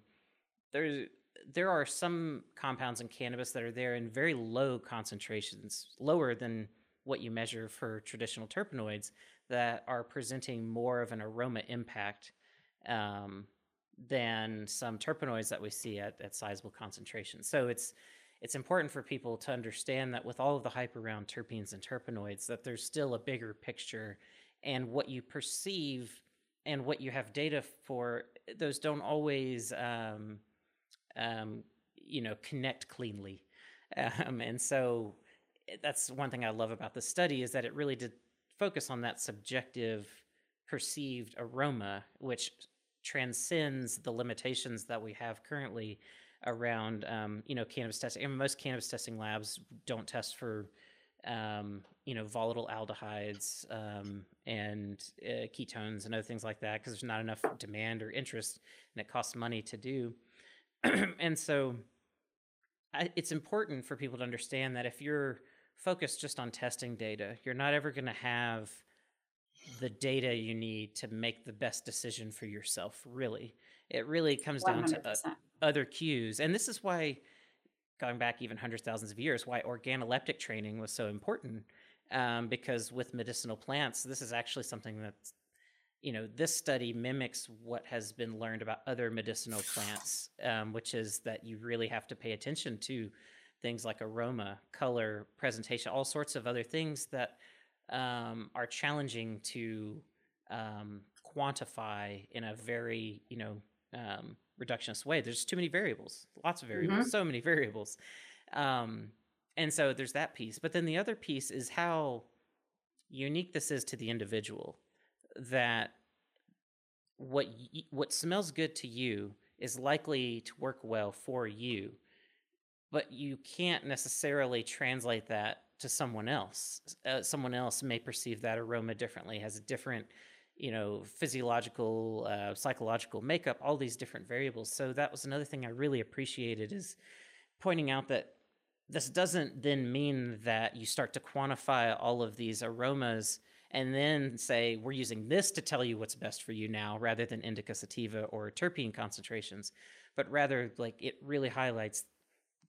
Speaker 3: there, there are some compounds in cannabis that are there in very low concentrations, lower than what you measure for traditional terpenoids, that are presenting more of an aroma impact um, than some terpenoids that we see at, at sizable concentrations. So it's it's important for people to understand that with all of the hype around terpenes and terpenoids, that there's still a bigger picture, and what you perceive and what you have data for, those don't always, um, um, you know, connect cleanly. Um, and so that's one thing I love about the study is that it really did focus on that subjective perceived aroma, which transcends the limitations that we have currently around um, you know cannabis testing. I mean, most cannabis testing labs don't test for um, you know volatile aldehydes um, and uh, ketones and other things like that because there's not enough demand or interest, and it costs money to do. and so, I, it's important for people to understand that if you're focused just on testing data, you're not ever going to have the data you need to make the best decision for yourself really it really comes 100%. down to uh, other cues and this is why going back even hundreds thousands of years why organoleptic training was so important um, because with medicinal plants this is actually something that's you know this study mimics what has been learned about other medicinal plants um, which is that you really have to pay attention to things like aroma color presentation all sorts of other things that um, are challenging to um, quantify in a very you know um, reductionist way. There's too many variables, lots of variables, mm-hmm. so many variables, um, and so there's that piece. But then the other piece is how unique this is to the individual. That what y- what smells good to you is likely to work well for you, but you can't necessarily translate that to someone else. Uh, someone else may perceive that aroma differently, has a different, you know, physiological, uh, psychological makeup, all these different variables. So that was another thing I really appreciated is pointing out that this doesn't then mean that you start to quantify all of these aromas and then say we're using this to tell you what's best for you now rather than indica sativa or terpene concentrations but rather like it really highlights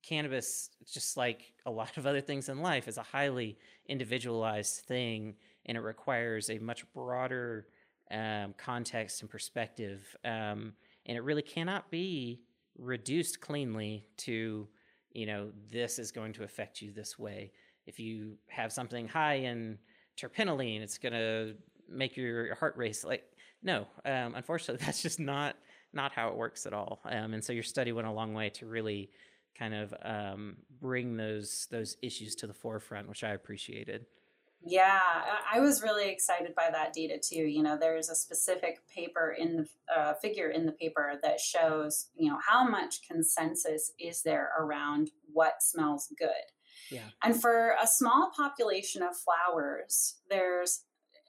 Speaker 3: cannabis, just like a lot of other things in life, is a highly individualized thing, and it requires a much broader um, context and perspective. Um, and it really cannot be reduced cleanly to, you know, this is going to affect you this way. If you have something high in terpinolene, it's going to make your heart race. Like, no, um, unfortunately, that's just not not how it works at all. Um, and so your study went a long way to really kind of um, bring those those issues to the forefront, which I appreciated.
Speaker 1: Yeah, I was really excited by that data too. You know, there's a specific paper in the uh, figure in the paper that shows, you know, how much consensus is there around what smells good.
Speaker 3: Yeah.
Speaker 1: And for a small population of flowers, there's,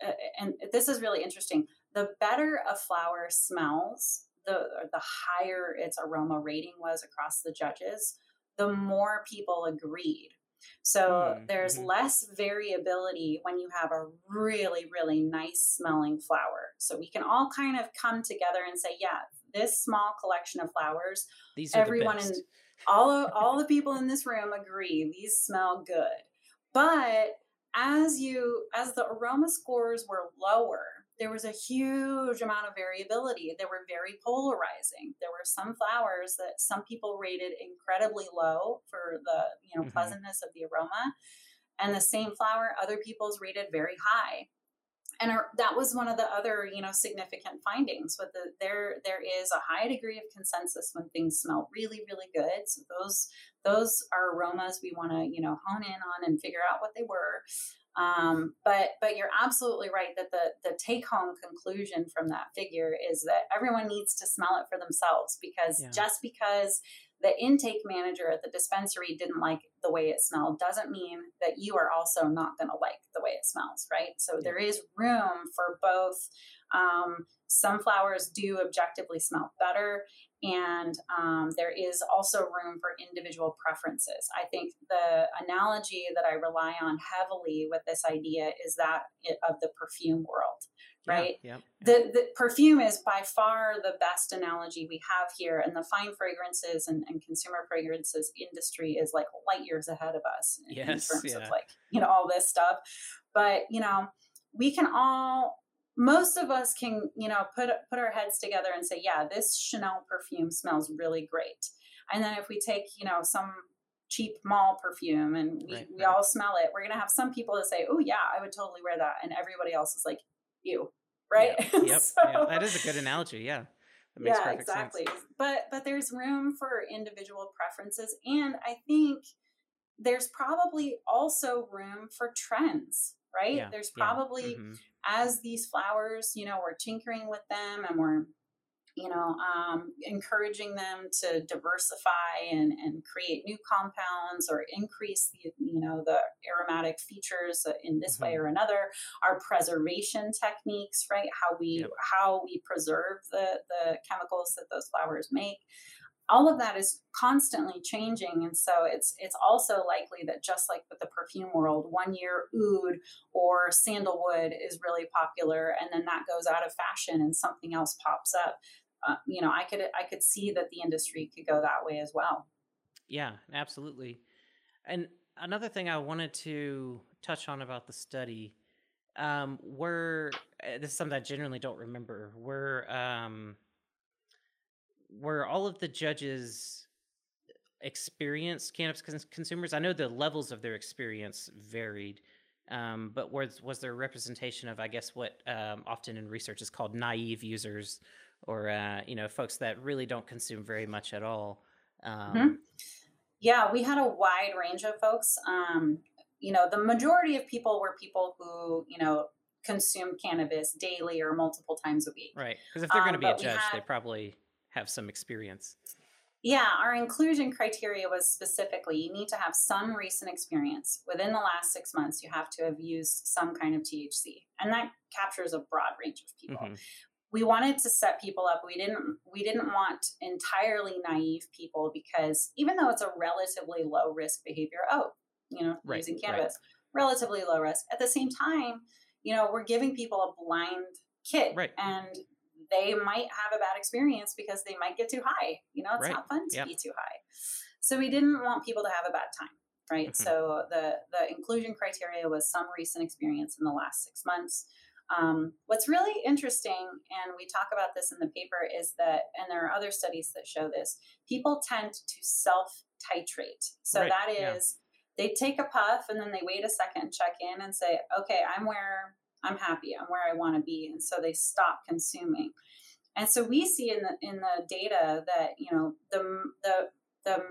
Speaker 1: uh, and this is really interesting. The better a flower smells, the the higher its aroma rating was across the judges, the more people agreed so mm, there's mm-hmm. less variability when you have a really, really nice smelling flower. So we can all kind of come together and say, yeah, this small collection of flowers,
Speaker 3: These are
Speaker 1: everyone
Speaker 3: in
Speaker 1: all of, all the people in this room agree these smell good. But as you as the aroma scores were lower, there was a huge amount of variability. They were very polarizing. There were some flowers that some people rated incredibly low for the you know mm-hmm. pleasantness of the aroma, and the same flower other people's rated very high. And that was one of the other you know significant findings. With the there there is a high degree of consensus when things smell really really good. So those those are aromas we want to you know hone in on and figure out what they were. Um, but but you're absolutely right that the the take home conclusion from that figure is that everyone needs to smell it for themselves because yeah. just because the intake manager at the dispensary didn't like the way it smelled doesn't mean that you are also not going to like the way it smells, right? So there is room for both. Um, some flowers do objectively smell better, and um, there is also room for individual preferences. I think the analogy that I rely on heavily with this idea is that of the perfume world, right?
Speaker 3: Yeah, yeah,
Speaker 1: The, the perfume is by far the best analogy we have here, and the fine fragrances and, and consumer fragrances industry is like light years ahead of us in,
Speaker 3: yes,
Speaker 1: in terms
Speaker 3: yeah.
Speaker 1: of like you know all this stuff. But you know, we can all most of us can you know put put our heads together and say yeah this chanel perfume smells really great and then if we take you know some cheap mall perfume and we,
Speaker 3: right,
Speaker 1: we
Speaker 3: right.
Speaker 1: all smell it we're going to have some people that say oh yeah i would totally wear that and everybody else is like you right
Speaker 3: yeah. yep so, yeah. that is a good analogy yeah
Speaker 1: yeah exactly
Speaker 3: sense.
Speaker 1: but but there's room for individual preferences and i think there's probably also room for trends right
Speaker 3: yeah,
Speaker 1: there's probably
Speaker 3: yeah. mm-hmm
Speaker 1: as these flowers, you know, we're tinkering with them and we're, you know, um, encouraging them to diversify and, and create new compounds or increase the, you know, the aromatic features in this mm-hmm. way or another. Our preservation techniques, right? How we
Speaker 3: yep.
Speaker 1: how we preserve the the chemicals that those flowers make all of that is constantly changing and so it's it's also likely that just like with the perfume world one year oud or sandalwood is really popular and then that goes out of fashion and something else pops up. Uh, you know i could i could see that the industry could go that way as well.
Speaker 3: Yeah absolutely. And another thing i wanted to touch on about the study um were uh, this is something i generally don't remember were um were all of the judges experienced cannabis cons- consumers? I know the levels of their experience varied, um, but was was there representation of, I guess, what um, often in research is called naive users, or uh, you know, folks that really don't consume very much at all? Um,
Speaker 1: mm-hmm. Yeah, we had a wide range of folks. Um, you know, the majority of people were people who, you know, consume cannabis daily or multiple times a week.
Speaker 3: Right. Because if they're going to
Speaker 1: Um,
Speaker 3: be a judge, they probably have some experience.
Speaker 1: Yeah, our inclusion criteria was specifically you need to have some recent experience. Within the last six months, you have to have used some kind of THC. And that captures a broad range of people.
Speaker 3: Mhm.
Speaker 1: We wanted to set people up. We didn't we didn't want entirely naive people because even though it's a relatively low risk behavior, oh, you know,
Speaker 3: Right,
Speaker 1: using
Speaker 3: right.
Speaker 1: cannabis, relatively low risk. At the same time, you know, we're giving people a blind kit
Speaker 3: Right.
Speaker 1: and they might have a bad experience because they might get too high. You know, it's
Speaker 3: Right.
Speaker 1: not fun to be too high. So we didn't want people to have a bad time, right?
Speaker 3: Mhm.
Speaker 1: So the the inclusion criteria was some recent experience in the last six months. Um, what's really interesting, and we talk about this in the paper, is that, and there are other studies that show this, people tend to self titrate. So
Speaker 3: Right,
Speaker 1: that
Speaker 3: yeah.
Speaker 1: they take a puff and then they wait a second, check in, and say, okay, I'm where I'm happy, I'm where I want to be. And so they stop consuming. And so we see in the in the data that you know the the the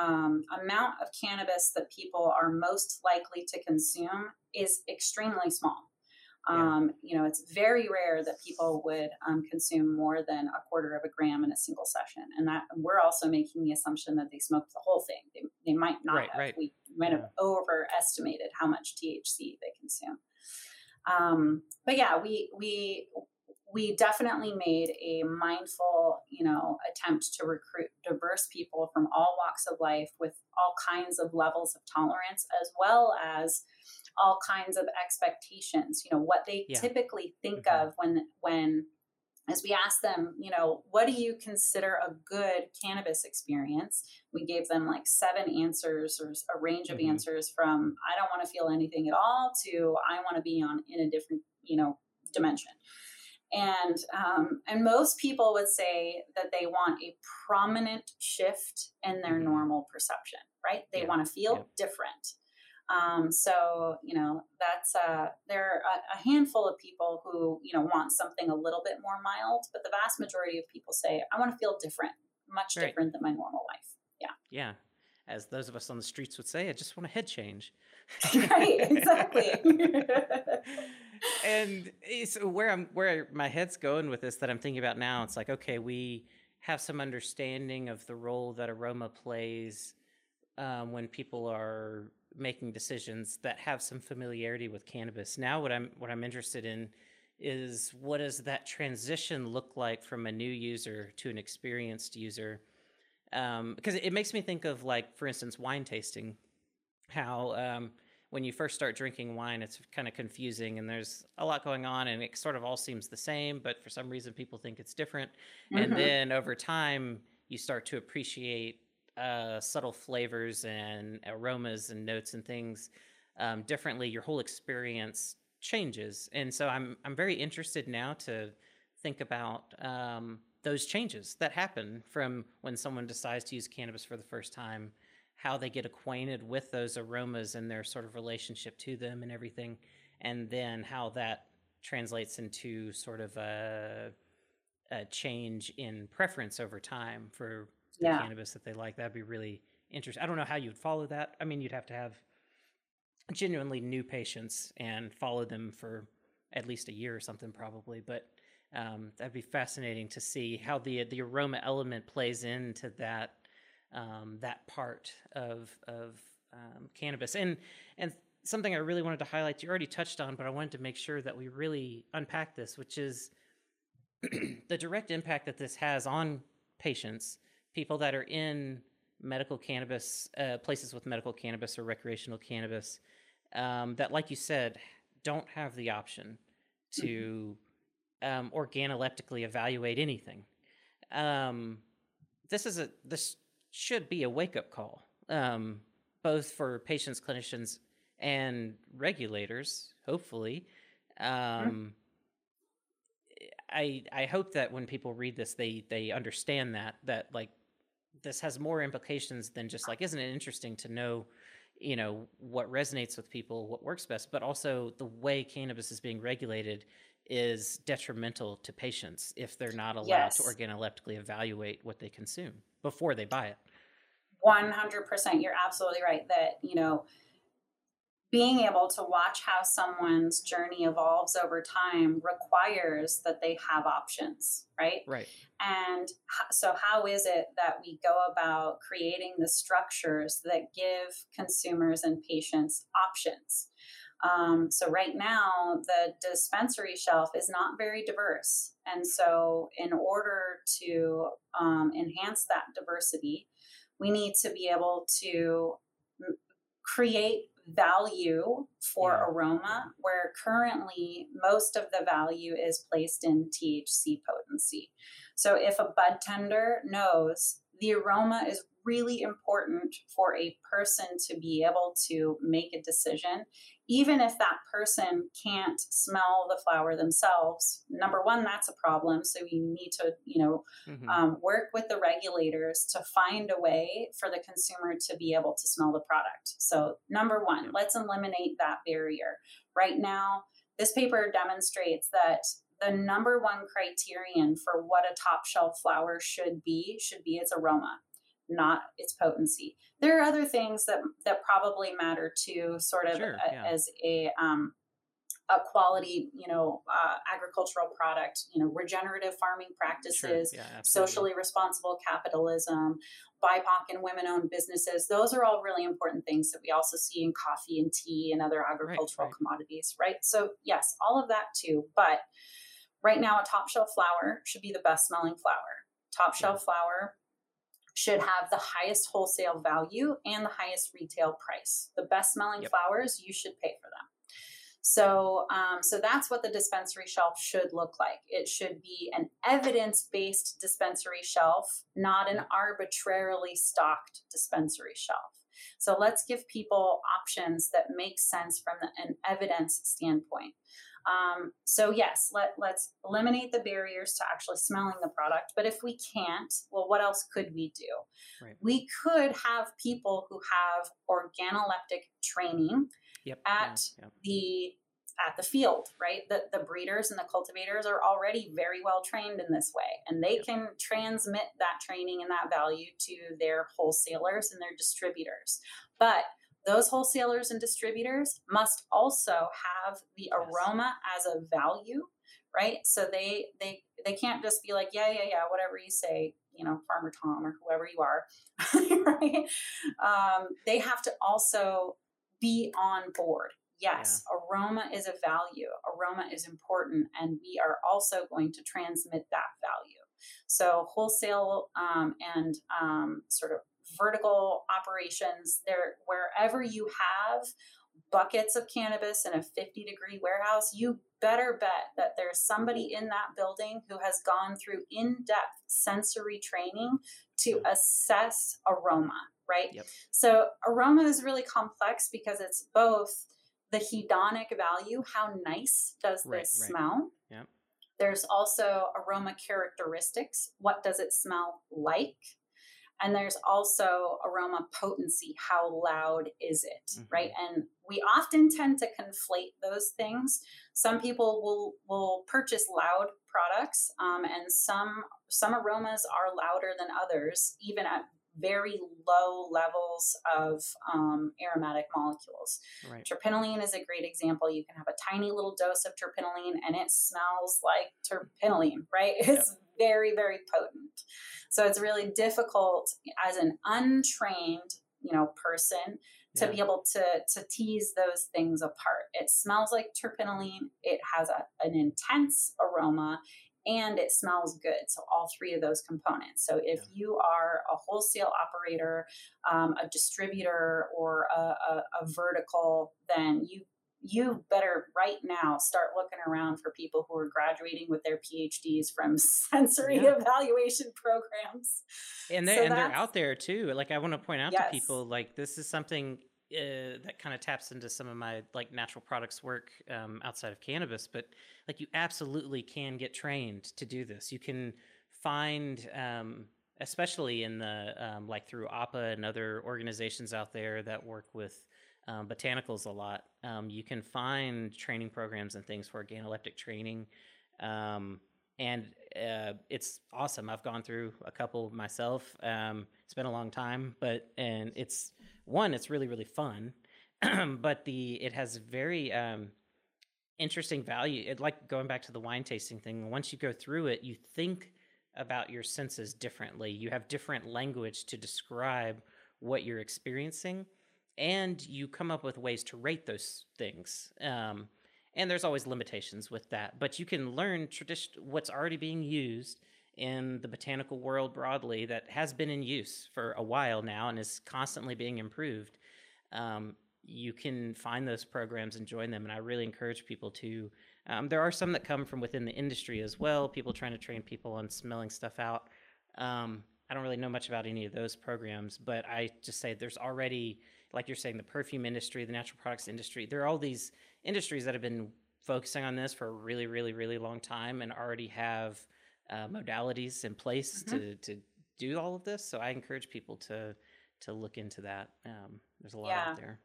Speaker 1: um, amount of cannabis that people are most likely to consume is extremely small. Um, you know, it's very rare that people would um, consume more than a quarter of a gram in a single session, and that we're also making the assumption that they smoked the whole thing. They, they might not
Speaker 3: right,
Speaker 1: have.
Speaker 3: Right.
Speaker 1: We might have overestimated how much THC they consume. Um, but yeah, we we we definitely made a mindful, you know, attempt to recruit diverse people from all walks of life with all kinds of levels of tolerance, as well as all kinds of expectations you know what they yeah. typically think mm-hmm. of when when as we asked them you know what do you consider a good cannabis experience we gave them like seven answers or a range of mm-hmm. answers from i don't want to feel anything at all to i want to be on in a different you know dimension and um, and most people would say that they want a prominent shift in their mm-hmm. normal perception right they yeah. want to feel yeah. different um, so you know that's uh, there are a, a, handful of people who you know want something a little bit more mild, but the vast majority of people say I want to feel different, much right. different than my normal life. Yeah.
Speaker 3: Yeah. As those of us on the streets would say, I just want a head change.
Speaker 1: right. Exactly.
Speaker 3: and so where I'm where my head's going with this that I'm thinking about now, it's like okay, we have some understanding of the role that aroma plays um, when people are making decisions that have some familiarity with cannabis. Now, what I'm what I'm interested in is what does that transition look like from a new user to an experienced user? Um, because it makes me think of like, for instance, wine tasting. How um, when you first start drinking wine, it's kind of confusing and there's a lot going on, and it sort of all seems the same, but for some reason, people think it's different. Mm-hmm. And then over time, you start to appreciate uh, subtle flavors and aromas and notes and things um, differently, your whole experience changes. And so I'm I'm very interested now to think about um, those changes that happen from when someone decides to use cannabis for the first time, how they get acquainted with those aromas and their sort of relationship to them and everything, and then how that translates into sort of a, a change in preference over time for yeah. cannabis that they like. That'd be really interesting. I don't know how you'd follow that. I mean, you'd have to have genuinely new patients and follow them for at least a year or something, probably. But um, that'd be fascinating to see how the the aroma element plays into that um, that part of of um, cannabis. And and something I really wanted to highlight, you already touched on, but I wanted to make sure that we really unpack this, which is the direct impact that this has on patients people that are in medical cannabis uh, places with medical cannabis or recreational cannabis um, that, like you said, don't have the option to mm-hmm. um, organoleptically evaluate anything. Um, this is a this should be a wake up call, um, both for patients, clinicians, and regulators. Hopefully, mm-hmm. I I hope that when people read this, they they understand that that like this has more implications than just like isn't it interesting to know you know what resonates with people what works best? But also the way cannabis is being regulated is detrimental to patients if they're not allowed yes. to organoleptically evaluate what they consume before they buy it.
Speaker 1: 100% you're absolutely right that you know being able to watch how someone's journey evolves over time requires that they have options, right?
Speaker 3: Right.
Speaker 1: And so, how is it that we go about creating the structures that give consumers and patients options? Um, so, right now, the dispensary shelf is not very diverse. And so, in order to um, enhance that diversity, we need to be able to create value for yeah. aroma, where currently most of the value is placed in THC potency. So if a bud tender knows the aroma is really important for a person to be able to make a decision, even if that person can't smell the flower themselves. Number one, that's a problem. So you need to, you know, mm-hmm. um, work with the regulators to find a way for the consumer to be able to smell the product. So number one, let's eliminate that barrier. Right now, this paper demonstrates that the number one criterion for what a top shelf flower should be should be its aroma not its potency. There are other things that that probably matter too, sort of
Speaker 3: Sure,
Speaker 1: a-
Speaker 3: yeah.
Speaker 1: as a um, a quality, you know, uh, agricultural product. You know, regenerative farming
Speaker 3: Sure.
Speaker 1: practices,
Speaker 3: Yeah,
Speaker 1: socially responsible capitalism, BIPOC and women owned businesses. Those are all really important things that we also see in coffee and tea and other agricultural
Speaker 3: right.
Speaker 1: commodities, right? So, yes, all of that too. But right now, a top shelf flower should be the best smelling flower. Top
Speaker 3: Yeah.
Speaker 1: shelf flower should have the highest wholesale value and the highest retail price. The best smelling
Speaker 3: Yep.
Speaker 1: flowers, you should pay for them. So, um, so that's what the dispensary shelf should look like. It should be an evidence-based dispensary shelf, not an arbitrarily stocked dispensary shelf. So let's give people options that make sense from the, an evidence standpoint. Um, so yes, let let's eliminate the barriers to actually smelling the product. But if we can't, well, what else could we do?
Speaker 3: Right.
Speaker 1: We could have people who have organoleptic training
Speaker 3: Yep.
Speaker 1: at the at the field right the, the breeders and the cultivators are already very well trained in this way and they
Speaker 3: Yep.
Speaker 1: can transmit that training and that value to their wholesalers and their distributors but those wholesalers and distributors must also have the aroma as a value right so they they they can't just be like yeah yeah yeah whatever you say you know farmer tom or whoever you are right um, they have to also be on board. Yes, aroma is a value. Aroma is important, and we are also going to transmit that value. So, wholesale um, and um, sort of vertical operations, there wherever you have buckets of cannabis in a 50 degree warehouse, you better bet that there's somebody in that building who has gone through in depth sensory training to assess aroma, right?
Speaker 3: Yep.
Speaker 1: So aroma is really complex because it's both the hedonic value, how nice does
Speaker 3: Right,
Speaker 1: this
Speaker 3: right.
Speaker 1: smell?
Speaker 3: Yep.
Speaker 1: There's also aroma characteristics, what does it smell like? And there's also aroma potency, how loud is it,
Speaker 3: Mhm.
Speaker 1: right? And we often tend to conflate those things. Some people will will purchase loud products, um, and some some aromas are louder than others, even at very low levels of um, aromatic molecules.
Speaker 3: Right.
Speaker 1: Terpinolene is a great example. You can have a tiny little dose of terpinolene and it smells like terpinolene, right? It's very, very potent. So it's really difficult as an untrained, you know, person to
Speaker 3: Yeah.
Speaker 1: be able to to tease those things apart. It smells like terpinolene. It has a, an intense aroma and it smells good. So all three of those components. So if
Speaker 3: Yeah.
Speaker 1: you are a wholesale operator, um, a distributor, or a, a, a vertical, then you you better right now start looking around for people who are graduating with their PhDs from sensory
Speaker 3: Yeah.
Speaker 1: evaluation programs.
Speaker 3: and they
Speaker 1: So
Speaker 3: and they're out there too. Like I want to point out
Speaker 1: Yes.
Speaker 3: to people, like this is something uh, that kind of taps into some of my like natural products work um, outside of cannabis. But like you absolutely can get trained to do this. You can find, um, especially in the um, like through APA and other organizations out there that work with. Um, botanicals a lot. Um, you can find training programs and things for organoleptic training. Um, and uh, it's awesome. I've gone through a couple myself. Um, it's been a long time, but and it's one, it's really really fun, but the it has very um, interesting value. It like going back to the wine tasting thing. Once you go through it, you think about your senses differently. You have different language to describe what you're experiencing, and you come up with ways to rate those things. Um, and there's always limitations with that but you can learn tradition what's already being used in the botanical world broadly that has been in use for a while now and is constantly being improved um, you can find those programs and join them and i really encourage people to um, there are some that come from within the industry as well people trying to train people on smelling stuff out um, i don't really know much about any of those programs but i just say there's already like you're saying the perfume industry the natural products industry there are all these industries that have been focusing on this for a really, really, really long time and already have uh, modalities in place
Speaker 1: Mhm.
Speaker 3: to to do all of this. So I encourage people to to look into that. Um, there's a lot
Speaker 1: Yeah.
Speaker 3: out there.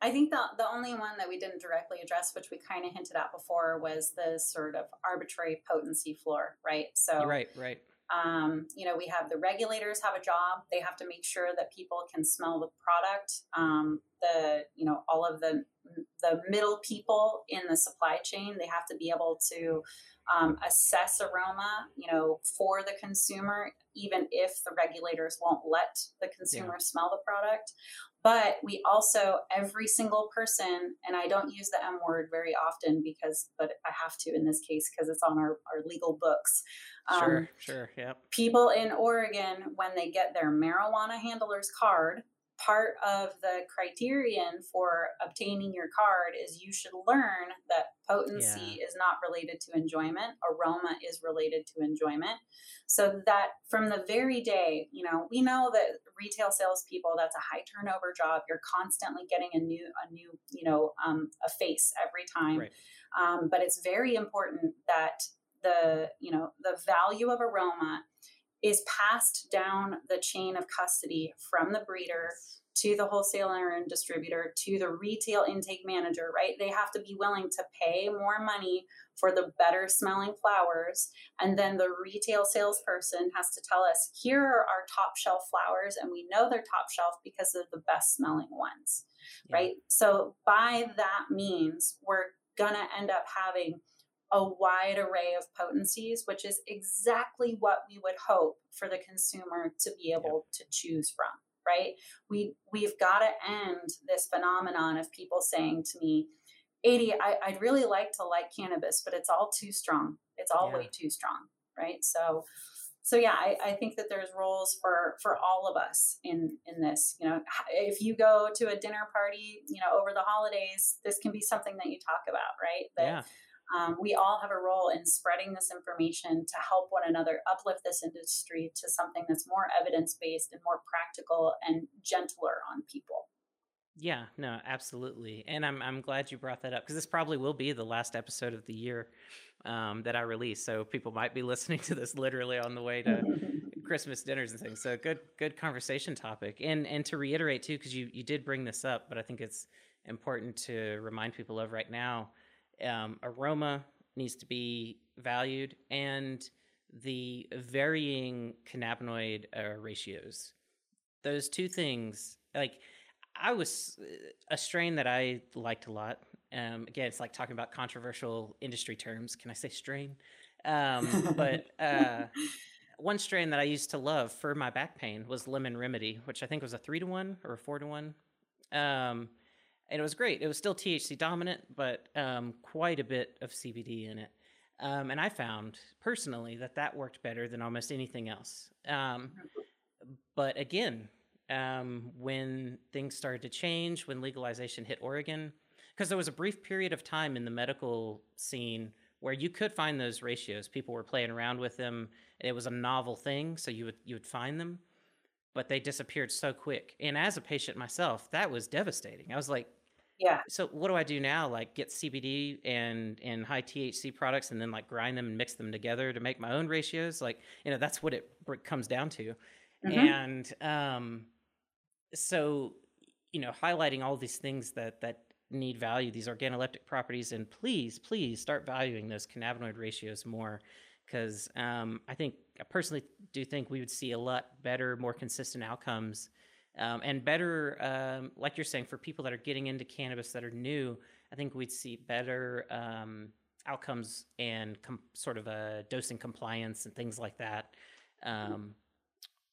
Speaker 1: I think the the only one that we didn't directly address, which we kind of hinted at before, was the sort of arbitrary potency floor, right? So
Speaker 3: right, right.
Speaker 1: Um, you know, we have the regulators have a job. They have to make sure that people can smell the product. Um, the you know all of the the middle people in the supply chain they have to be able to um, assess aroma you know for the consumer even if the regulators won't let the consumer yeah. smell the product but we also every single person and i don't use the m word very often because but i have to in this case because it's on our, our legal books
Speaker 3: um, sure sure yeah
Speaker 1: people in oregon when they get their marijuana handler's card part of the criterion for obtaining your card is you should learn that potency yeah. is not related to enjoyment aroma is related to enjoyment so that from the very day you know we know that retail salespeople that's a high turnover job you're constantly getting a new a new you know um, a face every time right. um, but it's very important that the you know the value of aroma is passed down the chain of custody from the breeder to the wholesaler and distributor to the retail intake manager, right? They have to be willing to pay more money for the better smelling flowers. And then the retail salesperson has to tell us, here are our top shelf flowers, and we know they're top shelf because they're the best smelling ones, yeah. right? So, by that means, we're gonna end up having a wide array of potencies, which is exactly what we would hope for the consumer to be able to choose from. Right? We we've got to end this phenomenon of people saying to me, "Adie, I, would really like to like cannabis, but it's all too strong. It's all yeah. way too strong." Right? So, so yeah, I, I think that there's roles for for all of us in in this. You know, if you go to a dinner party, you know, over the holidays, this can be something that you talk about, right? That,
Speaker 3: yeah
Speaker 1: um, we all have a role in spreading this information to help one another uplift this industry to something that's more evidence based and more practical and gentler on people.
Speaker 3: Yeah, no, absolutely. And I'm I'm glad you brought that up because this probably will be the last episode of the year um, that I release. So people might be listening to this literally on the way to Christmas dinners and things. So good good conversation topic. And and to reiterate too, because you you did bring this up, but I think it's important to remind people of right now um, aroma needs to be valued and the varying cannabinoid uh, ratios. Those two things, like I was uh, a strain that I liked a lot. Um, again, it's like talking about controversial industry terms. Can I say strain? Um, but uh, one strain that I used to love for my back pain was Lemon Remedy, which I think was a three to one or a four to one. Um, and it was great. It was still THC dominant, but um, quite a bit of CBD in it. Um, and I found personally that that worked better than almost anything else. Um, but again, um, when things started to change, when legalization hit Oregon, because there was a brief period of time in the medical scene where you could find those ratios. People were playing around with them. It was a novel thing, so you would you would find them but they disappeared so quick. And as a patient myself, that was devastating. I was like,
Speaker 1: yeah.
Speaker 3: So what do I do now? Like get CBD and and high THC products and then like grind them and mix them together to make my own ratios. Like you know that's what it comes down to. Mm-hmm. And um, so you know highlighting all these things that that need value, these organoleptic properties, and please please start valuing those cannabinoid ratios more because um, I think I personally do think we would see a lot better, more consistent outcomes, um, and better, um, like you're saying, for people that are getting into cannabis that are new. I think we'd see better um, outcomes and com- sort of a dosing compliance and things like that um,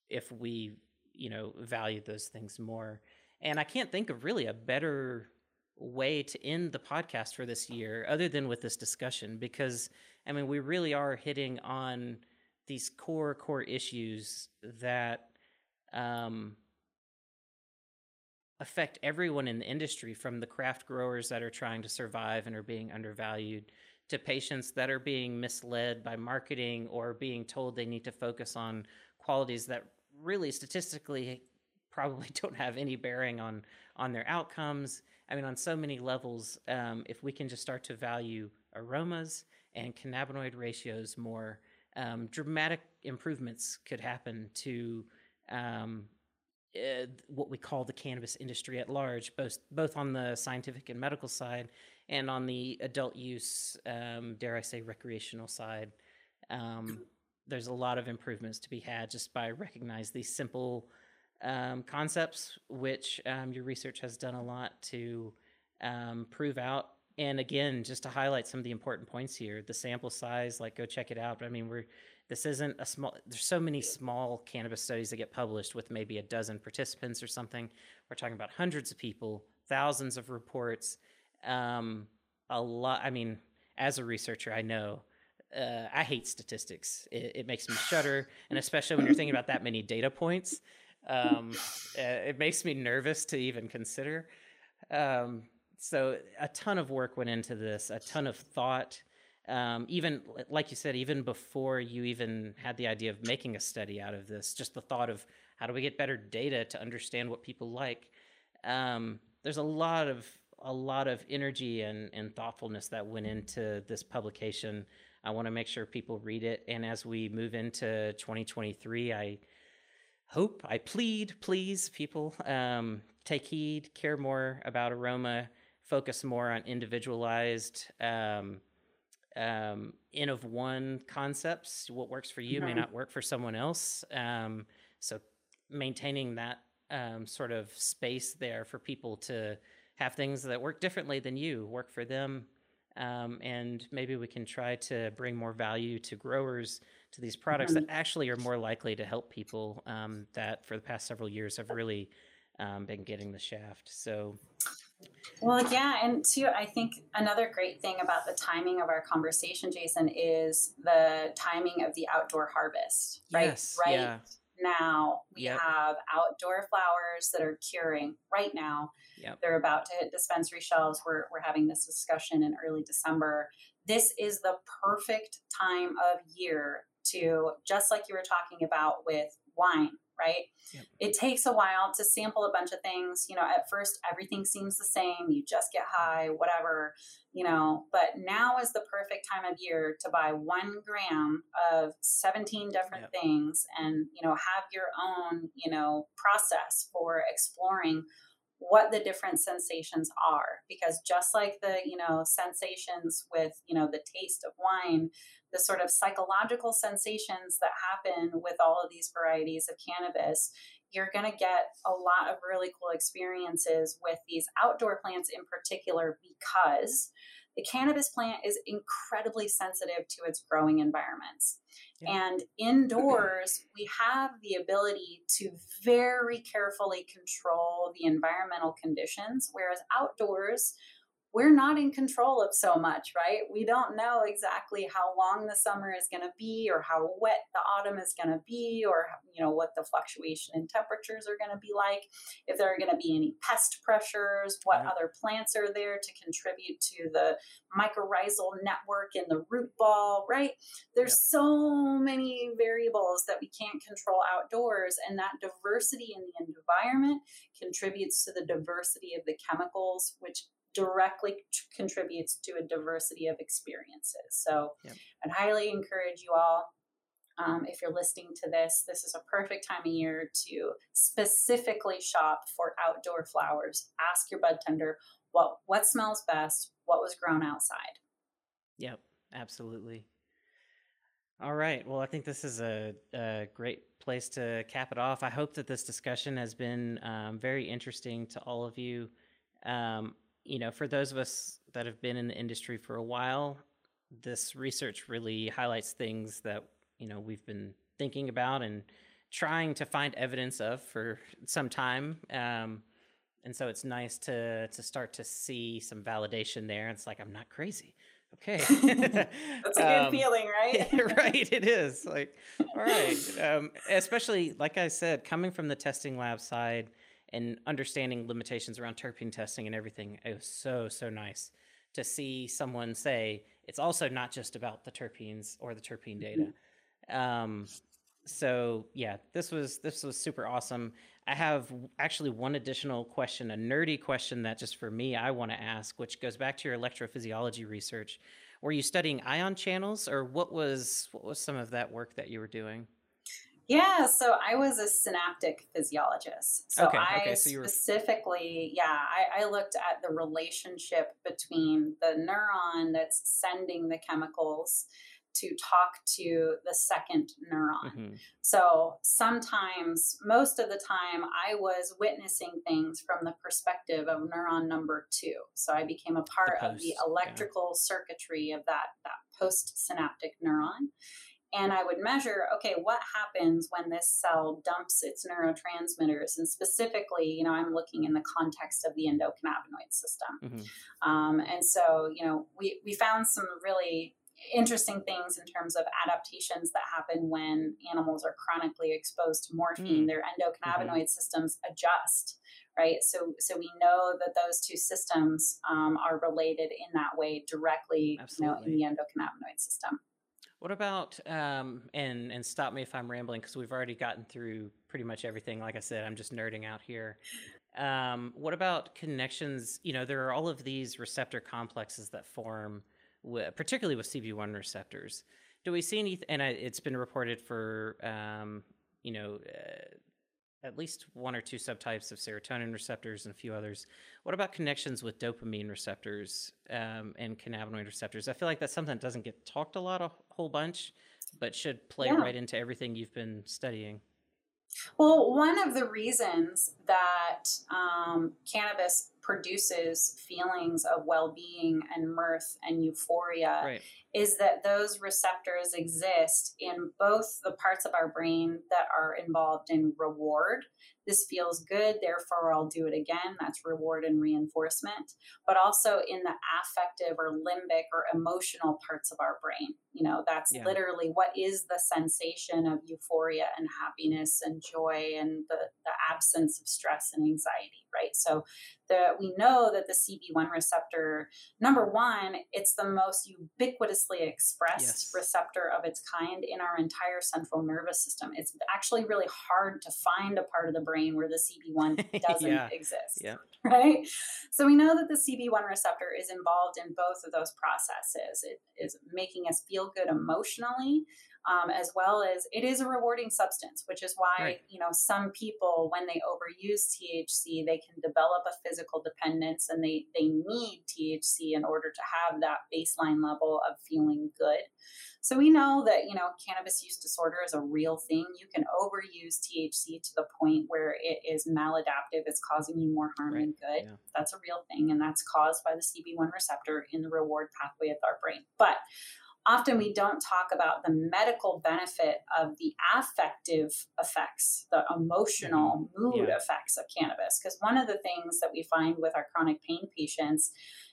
Speaker 3: if we, you know, value those things more. And I can't think of really a better way to end the podcast for this year other than with this discussion because I mean we really are hitting on these core core issues that um, affect everyone in the industry from the craft growers that are trying to survive and are being undervalued to patients that are being misled by marketing or being told they need to focus on qualities that really statistically probably don't have any bearing on on their outcomes. I mean, on so many levels, um, if we can just start to value aromas and cannabinoid ratios more, um, dramatic improvements could happen to um, uh, what we call the cannabis industry at large, both both on the scientific and medical side, and on the adult use, um, dare I say, recreational side. Um, there's a lot of improvements to be had just by recognize these simple um, concepts, which um, your research has done a lot to um, prove out. And again, just to highlight some of the important points here, the sample size, like go check it out. But I mean, we're this isn't a small. There's so many small cannabis studies that get published with maybe a dozen participants or something. We're talking about hundreds of people, thousands of reports, um, a lot. I mean, as a researcher, I know uh, I hate statistics. It, it, makes me shudder, and especially when you're thinking about that many data points, um, uh, it makes me nervous to even consider. Um, so a ton of work went into this, a ton of thought. Um, even like you said, even before you even had the idea of making a study out of this, just the thought of how do we get better data to understand what people like. Um, there's a lot of a lot of energy and, and thoughtfulness that went into this publication. I want to make sure people read it. And as we move into 2023, I hope, I plead, please, people, um, take heed, care more about aroma, focus more on individualized um, um, N of one concepts. What works for you mm-hmm. may not work for someone else. Um, so maintaining that um, sort of space there for people to have things that work differently than you work for them um, and maybe we can try to bring more value to growers to these products mm-hmm. that actually are more likely to help people um, that for the past several years have really um, been getting the shaft. So,
Speaker 1: well, yeah, and too, I think another great thing about the timing of our conversation, Jason, is the timing of the outdoor harvest. Right,
Speaker 3: yes,
Speaker 1: right.
Speaker 3: Yeah
Speaker 1: now we yep. have outdoor flowers that are curing right now. Yep. They're about to hit dispensary shelves. We're, we're having this discussion in early December. This is the perfect time of year to, just like you were talking about with wine, right? Yep. It takes a while to sample a bunch of things. You know, at first everything seems the same. You just get high, whatever, you know, but now is the perfect time of year to buy one gram of 17 different yep. things and, you know, have your own, you know, process for exploring what the different sensations are because just like the you know sensations with you know the taste of wine the sort of psychological sensations that happen with all of these varieties of cannabis you're going to get a lot of really cool experiences with these outdoor plants in particular because the cannabis plant is incredibly sensitive to its growing environments. Yeah. And indoors, we have the ability to very carefully control the environmental conditions, whereas outdoors, we're not in control of so much, right? We don't know exactly how long the summer is going to be or how wet the autumn is going to be or you know what the fluctuation in temperatures are going to be like, if there are going to be any pest pressures, what other plants are there to contribute to the mycorrhizal network in the root ball, right? There's so many variables that we can't control outdoors and that diversity in the environment contributes to the diversity of the chemicals which directly contributes to a diversity of experiences. So yep. I'd highly encourage you all. Um, if you're listening to this, this is a perfect time of year to specifically shop for outdoor flowers. Ask your bud tender what what smells best, what was grown outside.
Speaker 3: Yep, absolutely. All right. Well, I think this is a, a, great place to cap it off. I hope that this discussion has been um, very interesting to all of you. Um, you know, for those of us that have been in the industry for a while, this research really highlights things that, you know, we've been thinking about and trying to find evidence of for some time. Um, and so it's nice to to start to see some validation there. It's like I'm not crazy. Okay,
Speaker 1: that's a good um, feeling, right?
Speaker 3: right, it is. Like, all right. Um, especially, like I said, coming from the testing lab side, and understanding limitations around terpene testing and everything. It was so, so nice to see someone say it's also not just about the terpenes or the terpene data. Mm-hmm. Um, so yeah, this was this was super awesome. I have actually one additional question, a nerdy question that just for me I want to ask, which goes back to your electrophysiology research. Were you studying ion channels, or what was what was some of that work that you were doing?
Speaker 1: Yeah, so I was a synaptic physiologist. So okay, I okay, so specifically, were... yeah, I, I, looked at the relationship between the neuron that's sending the chemicals to talk to the second neuron.
Speaker 3: Mhm.
Speaker 1: So sometimes, most of the time, I was witnessing things from the perspective of neuron number two. So I became a part of the
Speaker 3: post, yeah.
Speaker 1: electrical circuitry of that, that postsynaptic neuron. And I would measure, okay, what happens when this cell dumps its neurotransmitters? And specifically, you know, I'm looking in the context of the endocannabinoid system.
Speaker 3: Mhm.
Speaker 1: Um, and so, you know, we, we found some really interesting things in terms of adaptations that happen when animals are chronically exposed to morphine.
Speaker 3: Mm.
Speaker 1: Their endocannabinoid systems adjust, right? So, so we know that those two systems um, are related in that way directly, you know, in the endocannabinoid system.
Speaker 3: What about um, and and stop me if I'm rambling because we've already gotten through pretty much everything. Like I said, I'm just nerding out here. Um, what about connections? You know, there are all of these receptor complexes that form, wi- particularly with CB1 receptors. Do we see any? And I, it's been reported for, um, you know, uh, at least one or two subtypes of serotonin receptors and a few others. What about connections with dopamine receptors um, and cannabinoid receptors? I feel like that's something that doesn't get talked a lot, a whole bunch, but should play
Speaker 1: Yeah.
Speaker 3: right into everything you've been studying.
Speaker 1: Well, one of the reasons that um, cannabis produces feelings of well being and mirth and euphoria
Speaker 3: Right.
Speaker 1: is that those receptors exist in both the parts of our brain that are involved in reward. This feels good, therefore I'll do it again. That's reward and reinforcement. But also in the affective or limbic or emotional parts of our brain. You know, that's
Speaker 3: Yeah.
Speaker 1: literally what is the sensation of euphoria and happiness and joy and the, the absence of stress and anxiety, right? So the, we know that the CB1 receptor number one, it's the most ubiquitously expressed
Speaker 3: Yes.
Speaker 1: receptor of its kind in our entire central nervous system. It's actually really hard to find a part of the brain where the CB1 doesn't
Speaker 3: Yeah.
Speaker 1: exist,
Speaker 3: Yeah.
Speaker 1: right? So we know that the CB1 receptor is involved in both of those processes. It is making us feel good emotionally. Um, as well as it is a rewarding substance, which is why
Speaker 3: Right.
Speaker 1: you know some people when they overuse THC, they can develop a physical dependence, and they they need THC in order to have that baseline level of feeling good. So we know that you know cannabis use disorder is a real thing. You can overuse THC to the point where it is maladaptive; it's causing you more harm
Speaker 3: Right.
Speaker 1: than good.
Speaker 3: Yeah.
Speaker 1: That's a real thing, and that's caused by the CB1 receptor in the reward pathway of our brain. But often we don't talk about the medical benefit of the affective effects, the emotional mood
Speaker 3: Mm-hmm. Yeah.
Speaker 1: effects of cannabis. Because one of the things that we find with our chronic pain patients,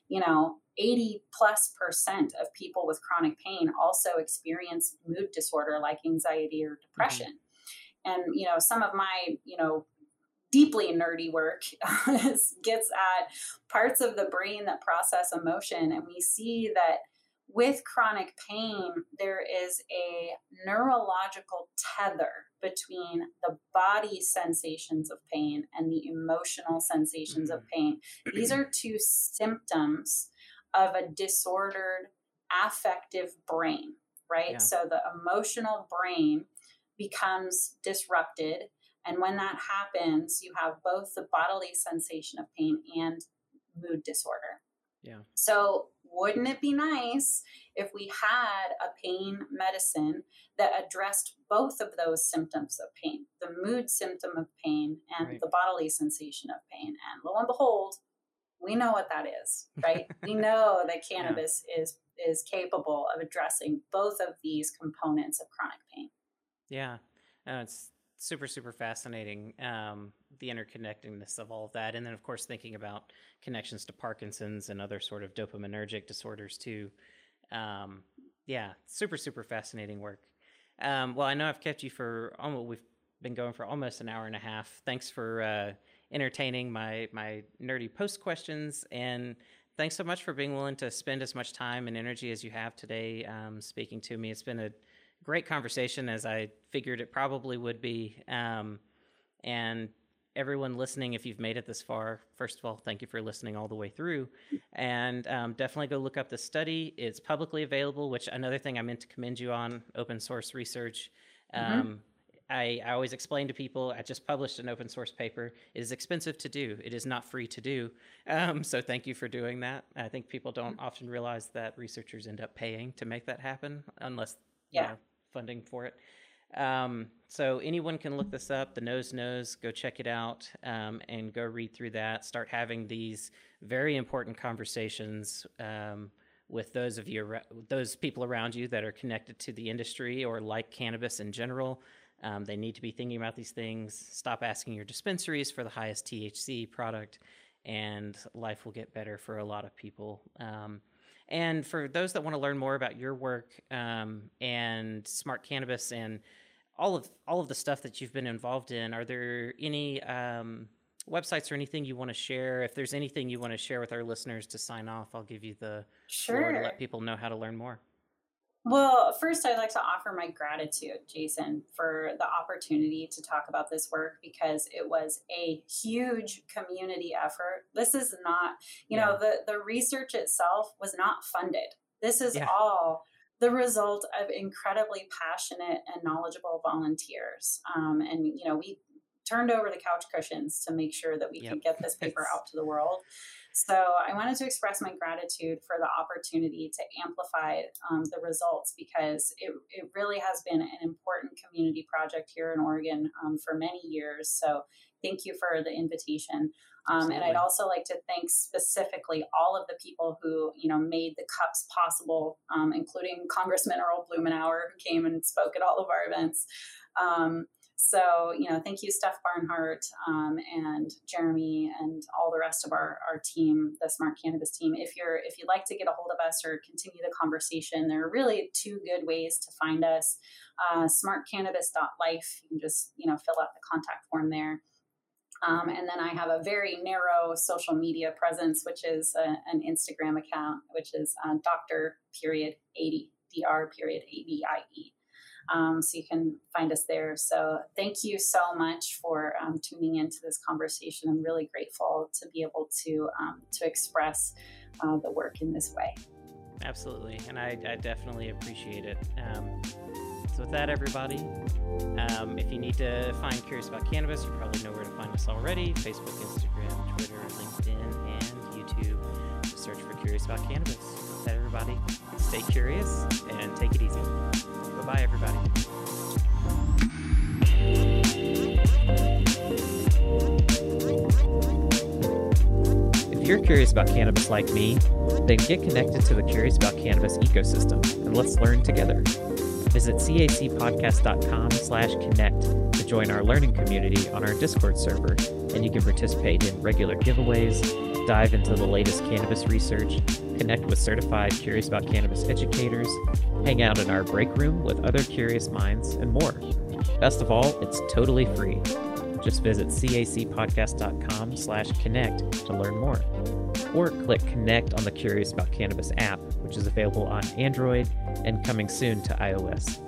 Speaker 1: you know, 80 plus percent of people with chronic pain also experience mood disorder like anxiety or depression. And, you know, some of my, you know, deeply nerdy work gets at parts of the brain that process emotion. And we see that with chronic pain, there is a neurological tether between the body sensations of pain and the emotional sensations of mm-hmm. pain. These are two symptoms of a disordered affective brain, right?
Speaker 3: Yeah.
Speaker 1: So the emotional brain becomes disrupted. And when that happens, you have both the bodily sensation of pain and mood disorder.
Speaker 3: Yeah.
Speaker 1: So, wouldn't it be nice if we had a pain medicine that addressed both of those symptoms of pain the mood symptom of pain and
Speaker 3: Right.
Speaker 1: the bodily sensation of pain? And lo and behold, we know what that is, right? we know that cannabis is is capable of addressing both of these components of chronic pain.
Speaker 3: Yeah, uh, it's super super fascinating. Um, the interconnectedness of all of that, and then of course thinking about connections to Parkinson's and other sort of dopaminergic disorders too. Um, yeah, super super fascinating work. Um, well, I know I've kept you for almost we've been going for almost an hour and a half. Thanks for uh, entertaining my my nerdy post questions and. Thanks so much for being willing to spend as much time and energy as you have today um, speaking to me. It's been a great conversation as I figured it probably would be. Um, and everyone listening, if you've made it this far, first of all, thank you for listening all the way through. And um, definitely go look up the study. It's publicly available, which another thing I meant to commend you on open source research. Um, I, I always explain to people I just published an open source paper. It is expensive to do, it is not free to do. Um, so thank you for doing that. I think people don't mm-hmm. often realize that researchers end up paying to make that happen unless yeah. you know, funding for it. Um, so anyone can look this up. The nose knows. Go check it out um, and go read through that. Start having these very important conversations um, with those of you, those people around you that are connected to the industry or like cannabis in general. Um, they need to be thinking about these things. Stop asking your dispensaries for the highest THC product, and life will get better for a lot of people. And for those that want to learn more about your work um, and smart cannabis and all of all of the stuff that you've been involved in, are there any um, websites or anything you want to share? If there's anything you want to share with our listeners to sign off, I'll give you the sure. floor to let people know how to learn more.
Speaker 1: Well, first, I'd like to offer my gratitude, Jason, for the opportunity to talk about this work because it was a huge community effort. This is not, you yeah. know, the, the research itself was not funded. This is yeah. all the result of incredibly passionate and knowledgeable volunteers. Um, and, you know, we turned over the couch cushions to make sure that we yep. could get this paper out to the world. So I wanted to express my gratitude for the opportunity to amplify um, the results because it, it really has been an important community project here in Oregon um, for many years. So thank you for the invitation. Um, and I'd also like to thank specifically all of the people who, you know, made the cups possible, um, including Congressman Earl Blumenauer, who came and spoke at all of our events. Um, so, you know, thank you, Steph Barnhart um, and Jeremy and all the rest of our, our team, the Smart Cannabis team. If you're if you'd like to get a hold of us or continue the conversation, there are really two good ways to find us. Uh, smartcannabis.life. You can just you know fill out the contact form there. Um, and then I have a very narrow social media presence, which is a, an Instagram account, which is uh, Doctor period Adie Dr period A D I E. Um, so you can find us there. So thank you so much for um, tuning into this conversation. I'm really grateful to be able to um, to express uh, the work in this way.
Speaker 3: Absolutely, and I, I definitely appreciate it. Um, so with that, everybody, um, if you need to find Curious About Cannabis, you probably know where to find us already: Facebook, Instagram, Twitter, LinkedIn, and YouTube. Just search for Curious About Cannabis. Everybody, stay curious and take it easy. Bye bye, everybody. If you're curious about cannabis like me, then get connected to the Curious About Cannabis ecosystem and let's learn together. Visit cacpodcast.com slash connect to join our learning community on our Discord server, and you can participate in regular giveaways, dive into the latest cannabis research, connect with certified Curious About Cannabis educators, hang out in our break room with other curious minds, and more. Best of all, it's totally free. Just visit cacpodcast.com slash connect to learn more. Or click connect on the Curious About Cannabis app, which is available on Android and coming soon to iOS.